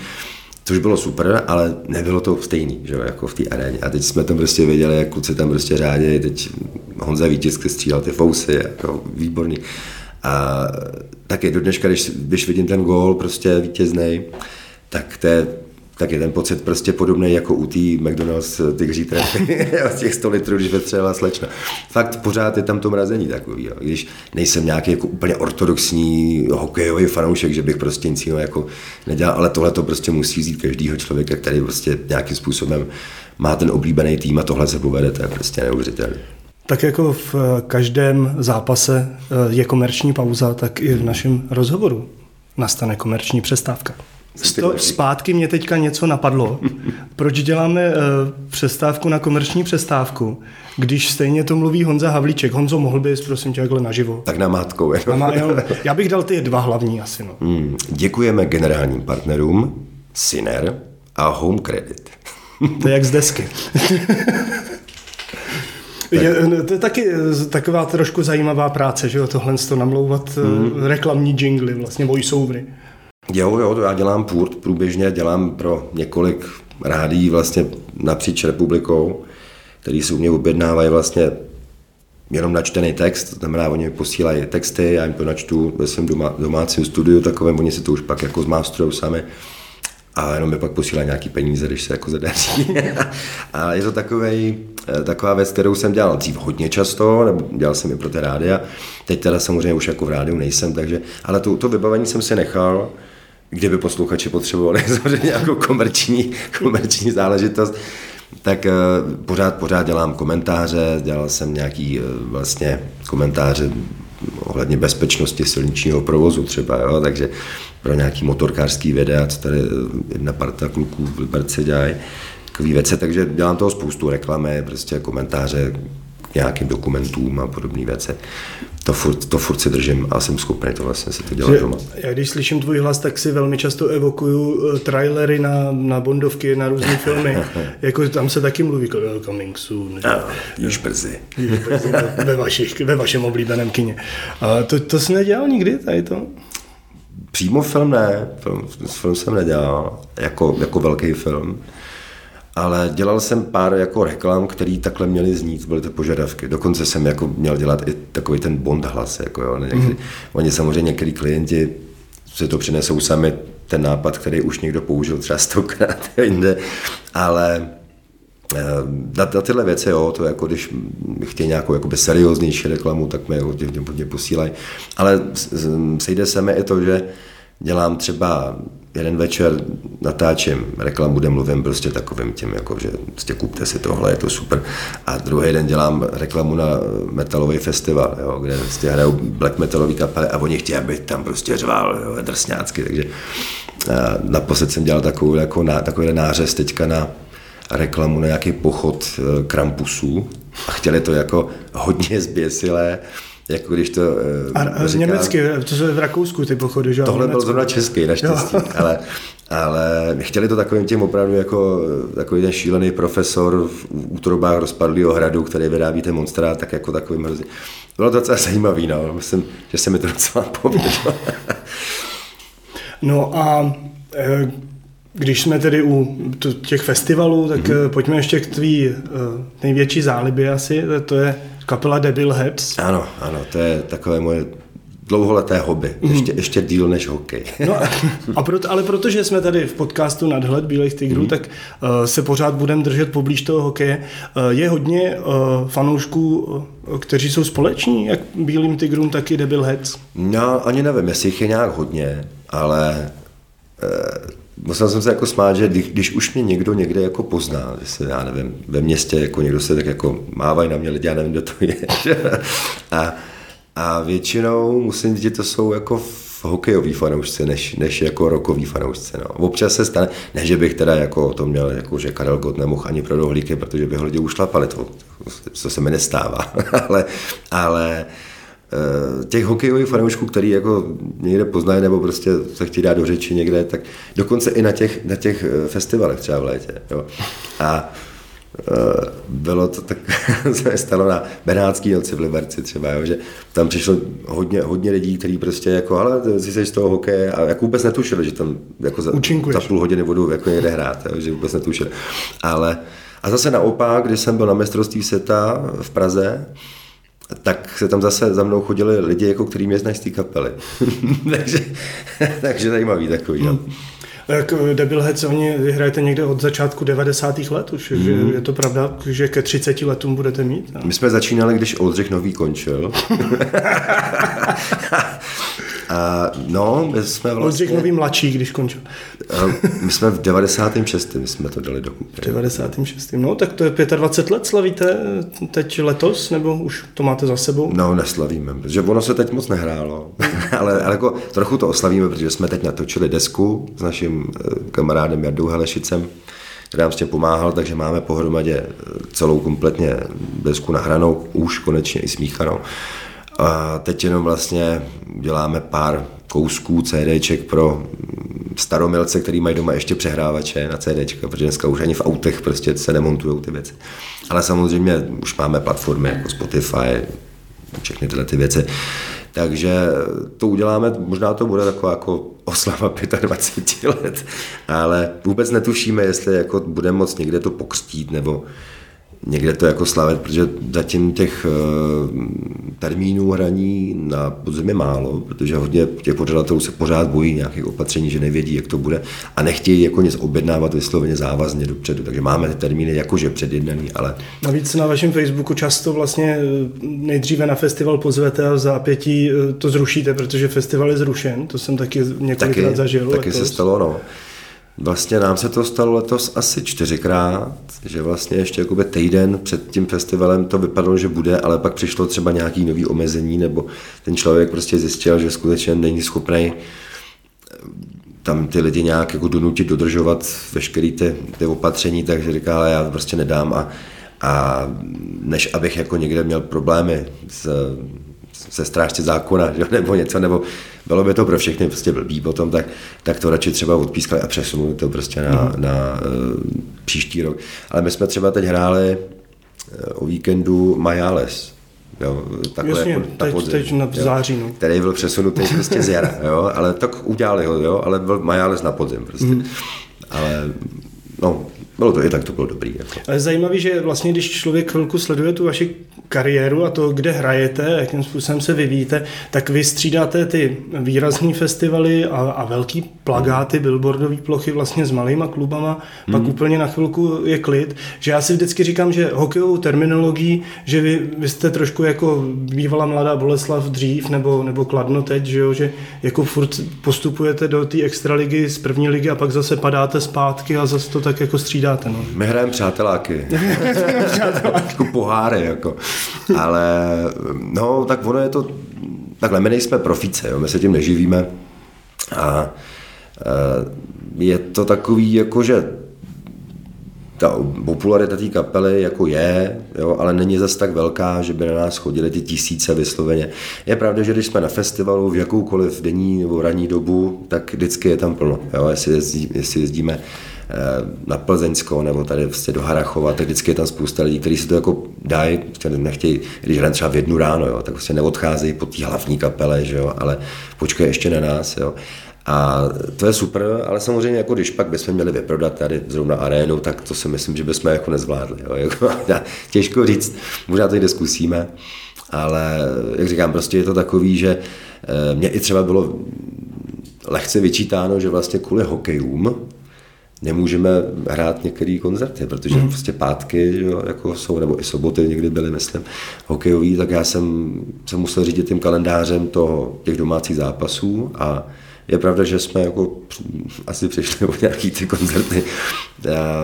Speaker 3: což bylo super, ale nebylo to stejný, že jako v té aréně. A teď jsme tam prostě věděli, jak kluci tam prostě řádě, teď Honza Vítězky střílel ty fousy, jako výborný. A taky do dneška, když, když vidím ten gól prostě vítězný, tak to je tak je ten pocit prostě podobný jako u té McDonald's tygří trefy z těch 100 litrů, když vetřela slečna. Fakt pořád je tam to mrazení takový, jo. když nejsem nějaký jako úplně ortodoxní hokejový fanoušek, že bych prostě nic jiného jako nedělal, ale tohle to prostě musí vzít každýho člověka, který prostě nějakým způsobem má ten oblíbený tým a tohle se povede, to je prostě neuvěřitelné.
Speaker 2: Tak jako v každém zápase eh, je komerční pauza, tak i v našem rozhovoru nastane komerční přestávka. Sto, zpátky mě teďka něco napadlo. Proč děláme uh, přestávku na komerční přestávku, když stejně to mluví Honza Havlíček. Honzo, mohl bys, prosím tě, takhle naživo.
Speaker 3: Tak na mátkou.
Speaker 2: Na má, já bych dal ty dva hlavní asi. No.
Speaker 3: Hmm, děkujeme generálním partnerům Siner a Home Credit.
Speaker 2: to je jak z desky. Je, to je taky taková trošku zajímavá práce, že jo, tohle to namlouvat mm. reklamní jingly, vlastně voiceovery.
Speaker 3: Jo, jo, to já dělám půrt průběžně, dělám pro několik rádí vlastně napříč republikou, který se u mě objednávají vlastně jenom načtený text, to znamená, oni mi posílají texty, já jim to načtu ve svém doma, domácím studiu takovém, oni si to už pak jako zmástrujou sami a jenom mi pak posílají nějaký peníze, když se jako zadaří. a je to takovej, eh, taková věc, kterou jsem dělal dřív hodně často, nebo dělal jsem i pro ty rádia. Teď teda samozřejmě už jako v rádiu nejsem, takže, ale to, to vybavení jsem si nechal, kdyby posluchači potřebovali samozřejmě nějakou komerční, komerční záležitost, tak uh, pořád, pořád dělám komentáře, dělal jsem nějaký uh, vlastně komentáře ohledně bezpečnosti silničního provozu třeba, jo? takže pro nějaký motorkářský videa, co tady jedna parta kluků v Liberci dělají, takový věci, takže dělám toho spoustu reklamy, prostě komentáře k nějakým dokumentům a podobné věci to furt, to furt si držím a jsem schopný to vlastně si to dělat že, doma.
Speaker 2: Já když slyším tvůj hlas, tak si velmi často evokuju eh, trailery na, na Bondovky, na různé filmy. jako tam se taky mluví coming soon.
Speaker 3: No, již brzy.
Speaker 2: brzy ve, vašich, ve vašem oblíbeném kině. A to, to jsi nedělal nikdy tady to?
Speaker 3: Přímo film ne, film, film jsem nedělal, jako, jako velký film ale dělal jsem pár jako reklam, který takhle měly znít, byly to požadavky. Dokonce jsem jako měl dělat i takový ten bond hlas. Jako jo. Někdy, mm. Oni samozřejmě některý klienti si to přinesou sami ten nápad, který už někdo použil třeba stokrát jinde, ale eh, na, na tyhle věci, jo, to jako když chtějí nějakou jakoby serióznější reklamu, tak mi hodně, hodně posílají. Ale sejde se mi i to, že dělám třeba jeden večer natáčím reklamu, kde mluvím prostě takovým tím, jako, že prostě kupte si tohle, je to super. A druhý den dělám reklamu na metalový festival, jo, kde prostě hrajou black metalový kapely a oni chtějí, aby tam prostě řval jo, drsňácky, takže naposled jsem dělal takovou, jako na, takový nářez teďka na reklamu na nějaký pochod e, Krampusů a chtěli to jako hodně zběsilé, jako když to
Speaker 2: a, a říká, německy, to jsou v Rakousku ty pochody, že
Speaker 3: Tohle byl zrovna český, naštěstí, ale, ale chtěli to takovým tím opravdu jako takový ten šílený profesor v útrobách rozpadlého hradu, který vyrábí ten monstra, tak jako takový mrzí. Bylo to docela zajímavý, no. Myslím, že se mi to docela povedlo.
Speaker 2: no a e, když jsme tedy u těch festivalů, tak mm-hmm. pojďme ještě k tvý největší zálibě asi, to je kapela Devil Heads.
Speaker 3: Ano, ano, to je takové moje dlouholeté hobby, mm. ještě, ještě díl než hokej.
Speaker 2: no a proto, ale protože jsme tady v podcastu Nadhled Bílých tigrů, mm. tak uh, se pořád budeme držet poblíž toho hokeje. Uh, je hodně uh, fanoušků, uh, kteří jsou společní, jak Bílým tigrům, tak i Devil Heads?
Speaker 3: No, ani nevím, jestli jich je nějak hodně, ale uh, musel jsem se jako smát, že když, když už mě někdo někde jako pozná, že se, já nevím, ve městě jako někdo se tak jako mávají na mě lidi, já nevím, kdo to je. a, a většinou musím říct, že to jsou jako hokejový fanoušci, než, než jako rokový fanoušci. No. Občas se stane, ne, že bych teda jako to měl, jako že Karel Gott nemohl ani pro dohlíky, protože by ho lidi ušlapali, to, to se mi nestává, ale, ale těch hokejových fanoušků, který jako někde poznají nebo prostě se chtějí dát do řeči někde, tak dokonce i na těch, na těch eh, festivalech třeba v létě. Jo. A Eh, bylo to tak, se stalo na Benátský noci v Liberci třeba, jo, že tam přišlo hodně, hodně lidí, kteří prostě jako, ale ty jsi z toho hokeje a jako vůbec netušili, že tam jako za, za půl hodiny budu jako někde hrát, jo, že vůbec netušili. Ale a zase naopak, když jsem byl na mistrovství světa v Praze, tak se tam zase za mnou chodili lidi, jako který mě znají z té kapely. takže, takže zajímavý takový. Hmm.
Speaker 2: Jak Debilheads, oni vyhrajete někde od začátku 90. let už, mm. že je to pravda, že ke 30 letům budete mít?
Speaker 3: No? My jsme začínali, když Oldřich Nový končil. A no, my jsme vlastně...
Speaker 2: Oldřich Nový mladší, když končil.
Speaker 3: my jsme v 96. my jsme to dali do
Speaker 2: V 96. No, tak to je 25 let slavíte teď letos, nebo už to máte za sebou?
Speaker 3: No, neslavíme, protože ono se teď moc nehrálo, ale, ale jako trochu to oslavíme, protože jsme teď natočili desku s naším eh, kamarádem Jardou Helešicem, který nám s tím pomáhal, takže máme pohromadě celou kompletně desku nahranou, už konečně i smíchanou. A teď jenom vlastně děláme pár kousků CDček pro staromilce, který mají doma ještě přehrávače na CDčka, protože dneska už ani v autech prostě se nemontují ty věci. Ale samozřejmě už máme platformy jako Spotify, všechny tyhle ty věci. Takže to uděláme, možná to bude taková jako oslava 25 let, ale vůbec netušíme, jestli jako budeme moc někde to pokřtít, nebo někde to jako slavit, protože zatím těch uh, termínů hraní na podzemí málo, protože hodně těch pořadatelů se pořád bojí nějakých opatření, že nevědí, jak to bude a nechtějí jako něco objednávat vysloveně závazně dopředu, takže máme ty termíny jakože předjednaný, ale...
Speaker 2: Navíc na vašem Facebooku často vlastně eh, nejdříve na festival pozvete a v zápětí eh, to zrušíte, protože festival je zrušen, to jsem taky několikrát zažil.
Speaker 3: Taky letos. se stalo, no. Vlastně nám se to stalo letos asi čtyřikrát, že vlastně ještě jakoby týden před tím festivalem to vypadalo, že bude, ale pak přišlo třeba nějaký nový omezení, nebo ten člověk prostě zjistil, že skutečně není schopný eh, tam ty lidi nějak jako donutit dodržovat veškeré ty, ty opatření, takže říká, ale já prostě nedám a, a než abych jako někde měl problémy s, se strážci zákona, že? nebo něco, nebo bylo by to pro všechny prostě blbý potom, tak, tak to radši třeba odpískali a přesunuli to prostě na, mm. na uh, příští rok. Ale my jsme třeba teď hráli uh, o víkendu Majales, Jo,
Speaker 2: takhle Jasně, jako teď, podzim, teď na září, no.
Speaker 3: který byl přesunutý prostě z jara, jo, ale tak udělali ho, jo, ale byl Majales na podzim prostě. Mm. Ale no, bylo to i tak, to bylo dobrý. Jako.
Speaker 2: Ale je zajímavé, že vlastně, když člověk chvilku sleduje tu vaši kariéru a to, kde hrajete, jakým způsobem se vyvíjíte, tak vy střídáte ty výrazné festivaly a, a velký plagáty, billboardové plochy vlastně s malýma klubama, hmm. pak úplně na chvilku je klid, že já si vždycky říkám, že hokejovou terminologií, že vy, vy jste trošku jako bývala mladá Boleslav dřív, nebo, nebo Kladno teď, že jo, že jako furt postupujete do té extraligy z první ligy a pak zase padáte zpátky a zase to tak jako střídáte. No.
Speaker 3: My hrajeme přáteláky. jako poháry, jako. Ale no, tak ono je to, takhle, my nejsme profice, jo, my se tím neživíme a je to takový, jako že ta popularita té kapely jako je, jo, ale není zas tak velká, že by na nás chodili ty tisíce vysloveně. Je pravda, že když jsme na festivalu v jakoukoliv denní nebo ranní dobu, tak vždycky je tam plno. Jo, jestli, jezdí, jestli jezdíme eh, na Plzeňsko nebo tady vlastně do Harachova, tak vždycky je tam spousta lidí, kteří si to jako dají, nechtějí, když hrajeme třeba v jednu ráno, jo, tak vlastně neodcházejí po té hlavní kapele, že jo, ale počkej ještě na nás. Jo. A to je super, ale samozřejmě, jako když pak bychom měli vyprodat tady zrovna arénu, tak to si myslím, že bychom jako nezvládli. Jo. Jako, těžko říct, možná to jde zkusíme, ale jak říkám, prostě je to takový, že eh, mě i třeba bylo lehce vyčítáno, že vlastně kvůli hokejům nemůžeme hrát některé koncerty, protože mm. prostě pátky jo, jako jsou, nebo i soboty někdy byly, myslím, hokejový, tak já jsem se musel řídit tím kalendářem toho, těch domácích zápasů a je pravda, že jsme jako asi přišli o nějaký ty koncerty,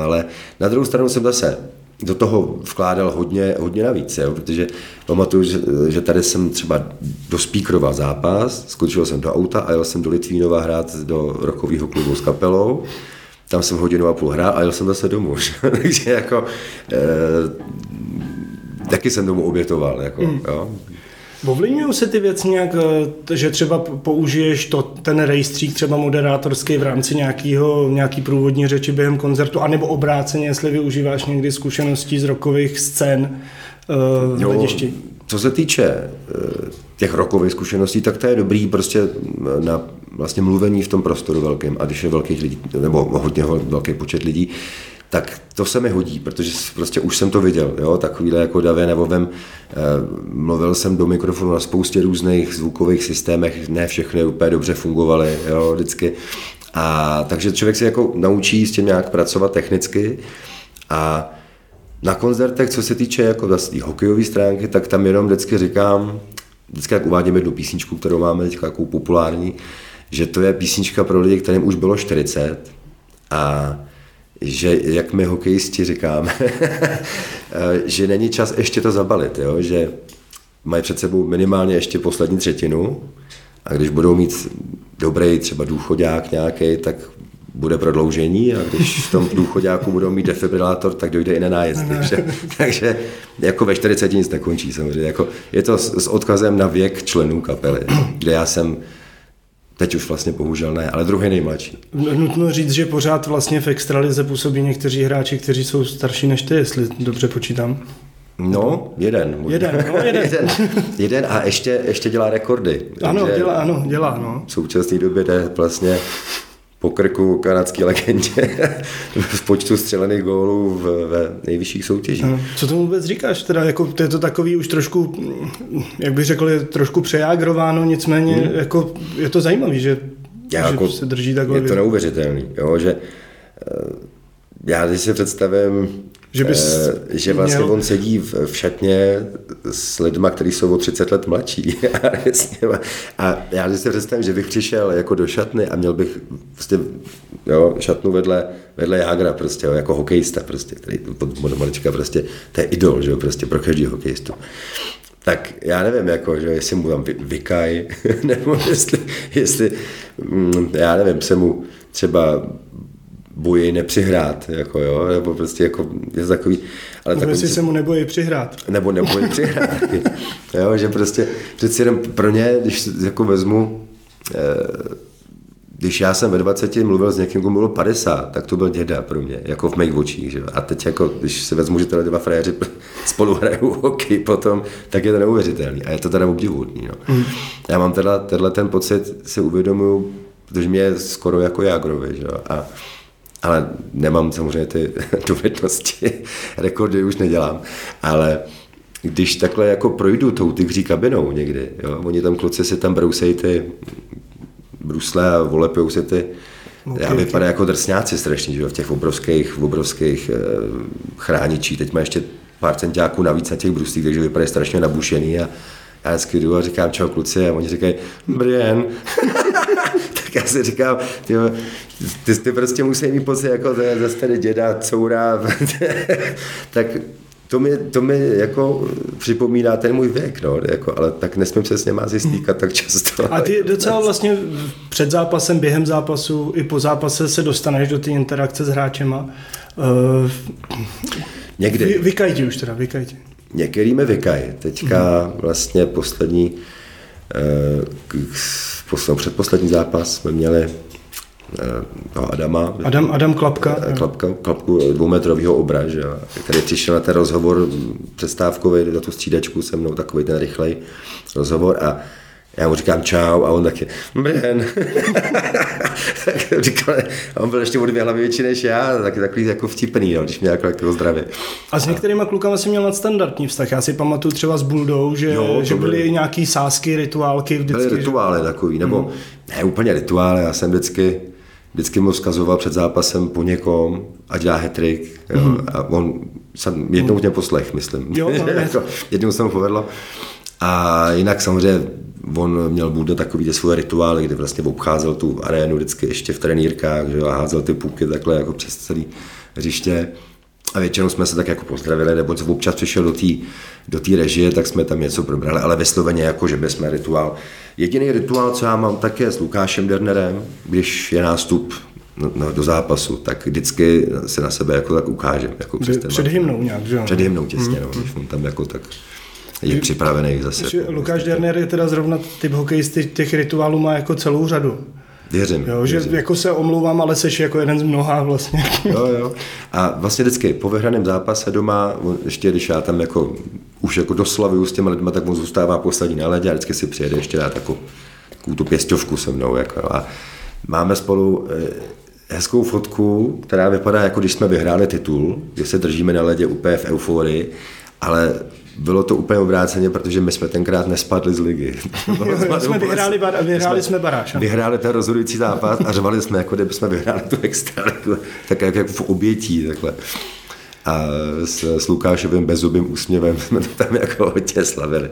Speaker 3: ale na druhou stranu jsem zase do toho vkládal hodně, hodně navíc, jo, protože pamatuju, že, že tady jsem třeba dospíkroval zápas, skočil jsem do auta a jel jsem do Litvínova hrát do rokového klubu s kapelou, tam jsem hodinu a půl hrál a jel jsem zase domů. Takže jako, e, taky jsem tomu obětoval. Jako, mm. jo.
Speaker 2: Ovlivňují se ty věci nějak, eh, že třeba použiješ to, ten rejstřík třeba moderátorský v rámci nějakého, nějaký průvodní řeči během koncertu, anebo obráceně, jestli využíváš někdy zkušeností z rokových scén uh, v hledišti?
Speaker 3: Co se týče uh, těch rokových zkušeností, tak to je dobrý prostě na vlastně mluvení v tom prostoru velkém a když je velkých lidí, nebo hodně velký počet lidí, tak to se mi hodí, protože prostě už jsem to viděl, jo, takovýhle jako Davě nebo Vem, eh, mluvil jsem do mikrofonu na spoustě různých zvukových systémech, ne všechny úplně dobře fungovaly, jo, vždycky. A takže člověk se jako naučí s tím nějak pracovat technicky. A na koncertech, co se týče jako vlastně hokejové stránky, tak tam jenom vždycky říkám, vždycky jak uvádíme jednu písničku, kterou máme teď jako populární, že to je písnička pro lidi, kterým už bylo 40 a že jak my hokejisti říkáme, že není čas ještě to zabalit, jo? že mají před sebou minimálně ještě poslední třetinu a když budou mít dobrý třeba důchodák nějaký, tak bude prodloužení a když v tom důchodáku budou mít defibrilátor, tak dojde i na nájezd. takže, takže jako ve 40 nic nekončí samozřejmě. Jako, je to s, s odkazem na věk členů kapely, kde já jsem Teď už vlastně bohužel ne, ale druhý nejmladší.
Speaker 2: Nutno říct, že pořád vlastně v extralize působí někteří hráči, kteří jsou starší než ty, jestli dobře počítám.
Speaker 3: No, jeden.
Speaker 2: Jeden, no, jeden.
Speaker 3: jeden. jeden a ještě, ještě dělá rekordy.
Speaker 2: Ano, dělá, ano, dělá, no.
Speaker 3: V současné době jde vlastně po krku kanadské legendě v počtu střelených gólů v, ve nejvyšších soutěžích.
Speaker 2: Co tomu vůbec říkáš? Teda jako, to je to takový už trošku, jak bych řekl, je trošku přejágrováno, nicméně hmm. jako, je to zajímavé, že,
Speaker 3: já
Speaker 2: že
Speaker 3: jako,
Speaker 2: se drží takhle.
Speaker 3: Je to neuvěřitelný, jo, že eh, já když si představím, že, bys e, že vlastně měl... on sedí v, v šatně s lidma, kteří jsou o 30 let mladší. a já si představím, že bych přišel jako do šatny a měl bych prostě, jo, šatnu vedle, vedle Jágra, prostě, jo, jako hokejista, prostě, který pod malička, prostě, to je idol, že jo, prostě pro každý hokejistu. Tak já nevím, jako, že jestli mu tam vykaj, nebo jestli, jestli, mm, já nevím, se mu třeba bojí nepřihrát, jako jo, nebo prostě jako je takový,
Speaker 2: ale takový, jestli se mu nebojí přihrát.
Speaker 3: Nebo nebojí přihrát, jo, že prostě přeci jenom pro ně, když jako vezmu, eh, když já jsem ve 20 mluvil s někým, komu bylo 50, tak to byl děda pro mě, jako v mých očích. Že? A teď, jako, když se vezmu, že tyhle dva frajeři spolu hrajou hokej potom, tak je to neuvěřitelný. A je to teda obdivuhodný. No. Mm. Já mám teda, tenhle ten pocit, si uvědomuju, protože mě je skoro jako Jágrovi. Že? A ale nemám samozřejmě ty dovednosti, rekordy už nedělám, ale když takhle jako projdu tou tygří kabinou někdy, jo, oni tam kluci si tam brousejí ty brusle a volepujou si ty Okay, já vypadá okay. jako drsňáci strašně, že jo, v těch obrovských, obrovských e, chráničí. Teď má ještě pár centiáků navíc na těch bruslích, takže vypadá strašně nabušený a já vždycky jdu a říkám čau kluci a oni říkají Brian. tak já si říkám, ty, ty, ty prostě musí mít pocit jako zase tady děda, coura, tak to mi, to mi jako připomíná ten můj věk, no, jako, ale tak nesmím se s něma asi stýkat tak často.
Speaker 2: A ty docela vlastně před zápasem, během zápasu i po zápase se dostaneš do té interakce s hráčema. Uh,
Speaker 3: Někdy. Vy,
Speaker 2: vykajti už teda, vykajti.
Speaker 3: Některý mi vykají. Teďka vlastně poslední, uh, předposlední zápas jsme měli no, Adama.
Speaker 2: Adam, Adam Klapka.
Speaker 3: Eh, Klapka, klapku dvoumetrového obra, že, který přišel na ten rozhovor přestávkový, na tu střídačku se mnou, takový ten rychlej rozhovor a já mu říkám čau a on taky, Ben. říkal, a on byl ještě o dvě hlavy větší než já, tak, takový jako vtipný, no, když mě jako, jako zdravě.
Speaker 2: A s některýma klukama si měl nadstandardní vztah. Já si pamatuju třeba s Buldou, že, jo, že byly, byly nějaký sásky, rituálky. Vždycky,
Speaker 3: byly rituály že... takový, nebo hmm. ne úplně rituály, já jsem vždycky vždycky mu vzkazoval před zápasem po někom, ať dá hetrik. Mm. A on jsem jednou mě poslech, myslím. Jo, no, jako, jednou se mu povedlo. A jinak samozřejmě on měl bude takový ty svoje rituály, kdy vlastně obcházel tu arénu vždycky ještě v trenýrkách, že a házel ty puky takhle jako přes celý hřiště. a většinou jsme se tak jako pozdravili, nebo co občas přišel do té do tý režie, tak jsme tam něco probrali, ale vysloveně jako, že bychom rituál. Jediný rituál, co já mám, tak je s Lukášem Dernerem, když je nástup no, do zápasu, tak vždycky se na sebe jako tak ukáže. Jako
Speaker 2: před hymnou nějak, že jo?
Speaker 3: Před hymnou těsně, hmm. no, když on tam jako tak je připravený zase.
Speaker 2: Lukáš Derner je teda zrovna typ hokejisty, těch rituálů má jako celou řadu.
Speaker 3: Věřím.
Speaker 2: Jo, že
Speaker 3: věřím.
Speaker 2: jako se omlouvám, ale seš jako jeden z mnoha vlastně.
Speaker 3: Jo, jo. A vlastně vždycky po vyhraném zápase doma, ještě když já tam jako už jako doslavuju s těma lidma, tak on zůstává poslední na ledě a vždycky si přijede ještě dát takovou, takovou tu pěstovku se mnou. Jako, a máme spolu eh, hezkou fotku, která vypadá jako když jsme vyhráli titul, kde se držíme na ledě úplně v euforii, ale bylo to úplně obráceně, protože my jsme tenkrát nespadli z ligy.
Speaker 2: jo, jsme vyhráli, bar, vyhráli jsme, jsme baráž.
Speaker 3: Vyhráli ten rozhodující zápas a řvali jsme, jako kdyby jsme vyhráli tu extra, tak jak, jak v obětí. Takhle. A s, s Lukášovým bezubým úsměvem jsme to tam jako hodně slavili.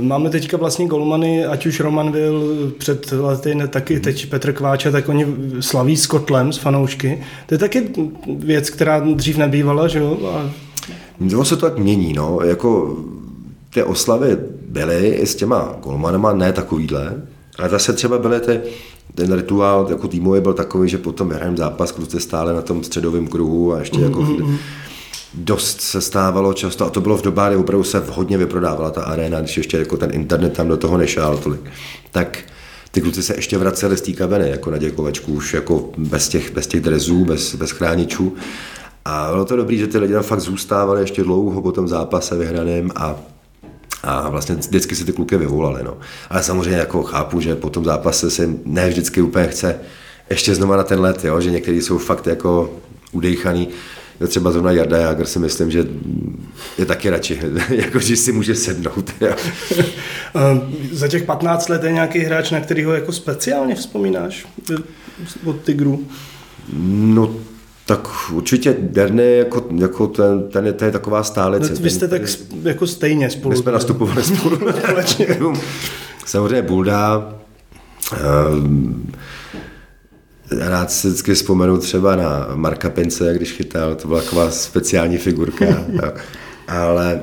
Speaker 2: Máme teďka vlastně golmany, ať už Roman byl před lety, ne, taky teď Petr Kváča, tak oni slaví s kotlem, s fanoušky. To je taky věc, která dřív nebývala, že jo? A
Speaker 3: No se to tak mění, no, jako ty oslavy byly i s těma golmanama, ne takovýhle, ale zase třeba byly ty, ten rituál jako týmový byl takový, že potom vyhrajeme zápas, kluci stále na tom středovém kruhu a ještě mm, jako mm, dost se stávalo často a to bylo v době, kdy opravdu se hodně vyprodávala ta arena, když ještě jako ten internet tam do toho nešál tolik, tak ty kluci se ještě vraceli z té kabiny, jako na děkovačku, už jako bez těch, bez těch drezů, bez, bez chráničů a bylo to dobrý, že ty lidi tam fakt zůstávali ještě dlouho po tom zápase vyhraném a a vlastně vždycky si ty kluky vyvolali. No. Ale samozřejmě jako chápu, že po tom zápase se ne vždycky úplně chce ještě znova na ten let, jo? že někteří jsou fakt jako udejchaný. Třeba zrovna Jarda Jager si myslím, že je taky radši, jako že si může sednout. Jo.
Speaker 2: Za těch 15 let je nějaký hráč, na kterého jako speciálně vzpomínáš od Tigru?
Speaker 3: No tak určitě Derny jako, jako ten, ten, je, ten je taková stálice.
Speaker 2: No, vy jste tak jako stejně spolu.
Speaker 3: My jsme nastupovali spolu. Samozřejmě Bulda. Um, rád si vždycky vzpomenu třeba na Marka Pince, když chytal, to byla taková speciální figurka. Ale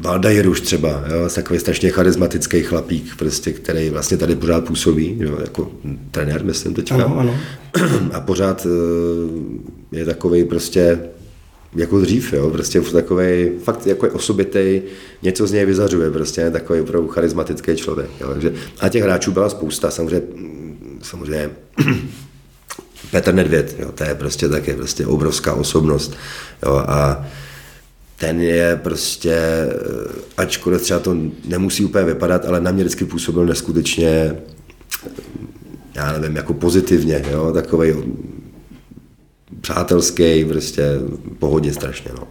Speaker 3: Valda Jeruš třeba, jo, takový strašně charismatický chlapík, prostě, který vlastně tady pořád působí, jo, jako trenér, myslím teďka.
Speaker 2: Ano, ano.
Speaker 3: A pořád eh, je takový prostě jako dřív, jo, prostě takový fakt jako je osobitý, něco z něj vyzařuje, prostě takový opravdu charismatický člověk. Jo, takže, a těch hráčů byla spousta, samozřejmě, samozřejmě Petr Nedvěd, jo, to je prostě taky prostě obrovská osobnost. Jo, a ten je prostě, eh, ačkoliv třeba to nemusí úplně vypadat, ale na mě vždycky působil neskutečně, já nevím, jako pozitivně, jo, takový přátelský, prostě pohodně strašně, no.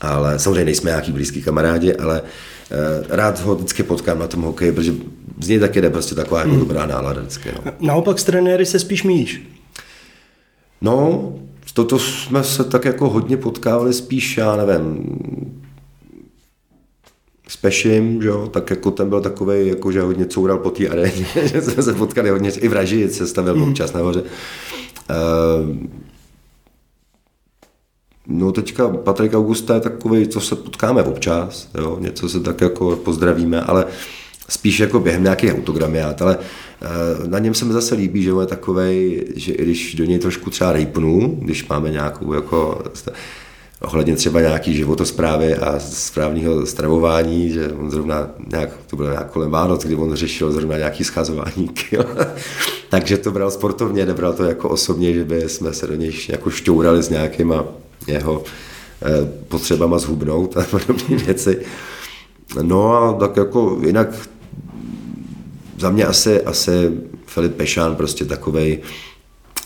Speaker 3: Ale samozřejmě nejsme nějaký blízký kamarádi, ale eh, rád ho vždycky potkám na tom hokeji, protože z něj taky jde prostě taková jako hmm. dobrá nálada vždycky, no.
Speaker 2: Naopak s trenéry se spíš míjíš?
Speaker 3: No, toto jsme se tak jako hodně potkávali spíš, já nevím, s Pešim, že jo, tak jako ten byl takový, jako že hodně coural po té aréně, že jsme se potkali hodně, i v Raži se stavil mm. občas nahoře. Uh, no teďka Patrik Augusta je takový, co se potkáme občas, jo, něco se tak jako pozdravíme, ale spíš jako během nějakých autogramiát, ale Eh, na něm se mi zase líbí, že on je takový, že i když do něj trošku třeba rejpnu, když máme nějakou jako ohledně třeba nějaký životosprávy a správného stravování, že on zrovna nějak, to bylo nějak kolem Vánoc, kdy on řešil zrovna nějaký schazování kil. Takže to bral sportovně, nebral to jako osobně, že by jsme se do něj jako šťourali s nějakýma jeho eh, potřebama zhubnout a podobné věci. No a tak jako jinak za mě asi, asi Filip Pešán prostě takovej,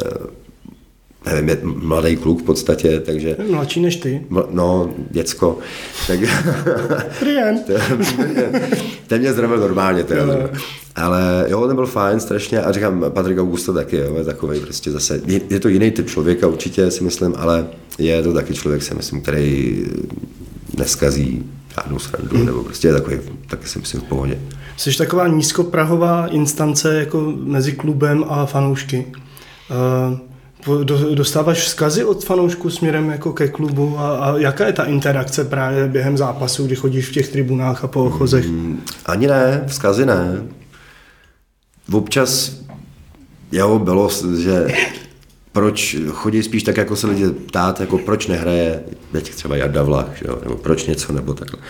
Speaker 3: eh, nevím, je mladý kluk v podstatě, takže...
Speaker 2: Mladší než ty.
Speaker 3: No, děcko. Tak, ten mě zdravil normálně, teda. No. Ale jo, ten byl fajn strašně a říkám, Patrik Augusto taky, jo, je takový prostě zase, je, je to jiný typ člověka určitě si myslím, ale je to taky člověk si myslím, který neskazí žádnou srandu, hmm. nebo prostě je takový, taky si myslím v pohodě.
Speaker 2: Jsi taková nízkoprahová instance jako mezi klubem a fanoušky. Uh, do- Dostáváš vzkazy od fanoušků směrem jako ke klubu a, a jaká je ta interakce právě během zápasu, kdy chodíš v těch tribunách a po ochozech?
Speaker 3: Ani ne, vzkazy ne. Občas, jo, bylo, že proč chodí spíš tak, jako se lidi ptát, jako proč nehraje, teď třeba Jarda Vlach, že jo, nebo proč něco, nebo takhle.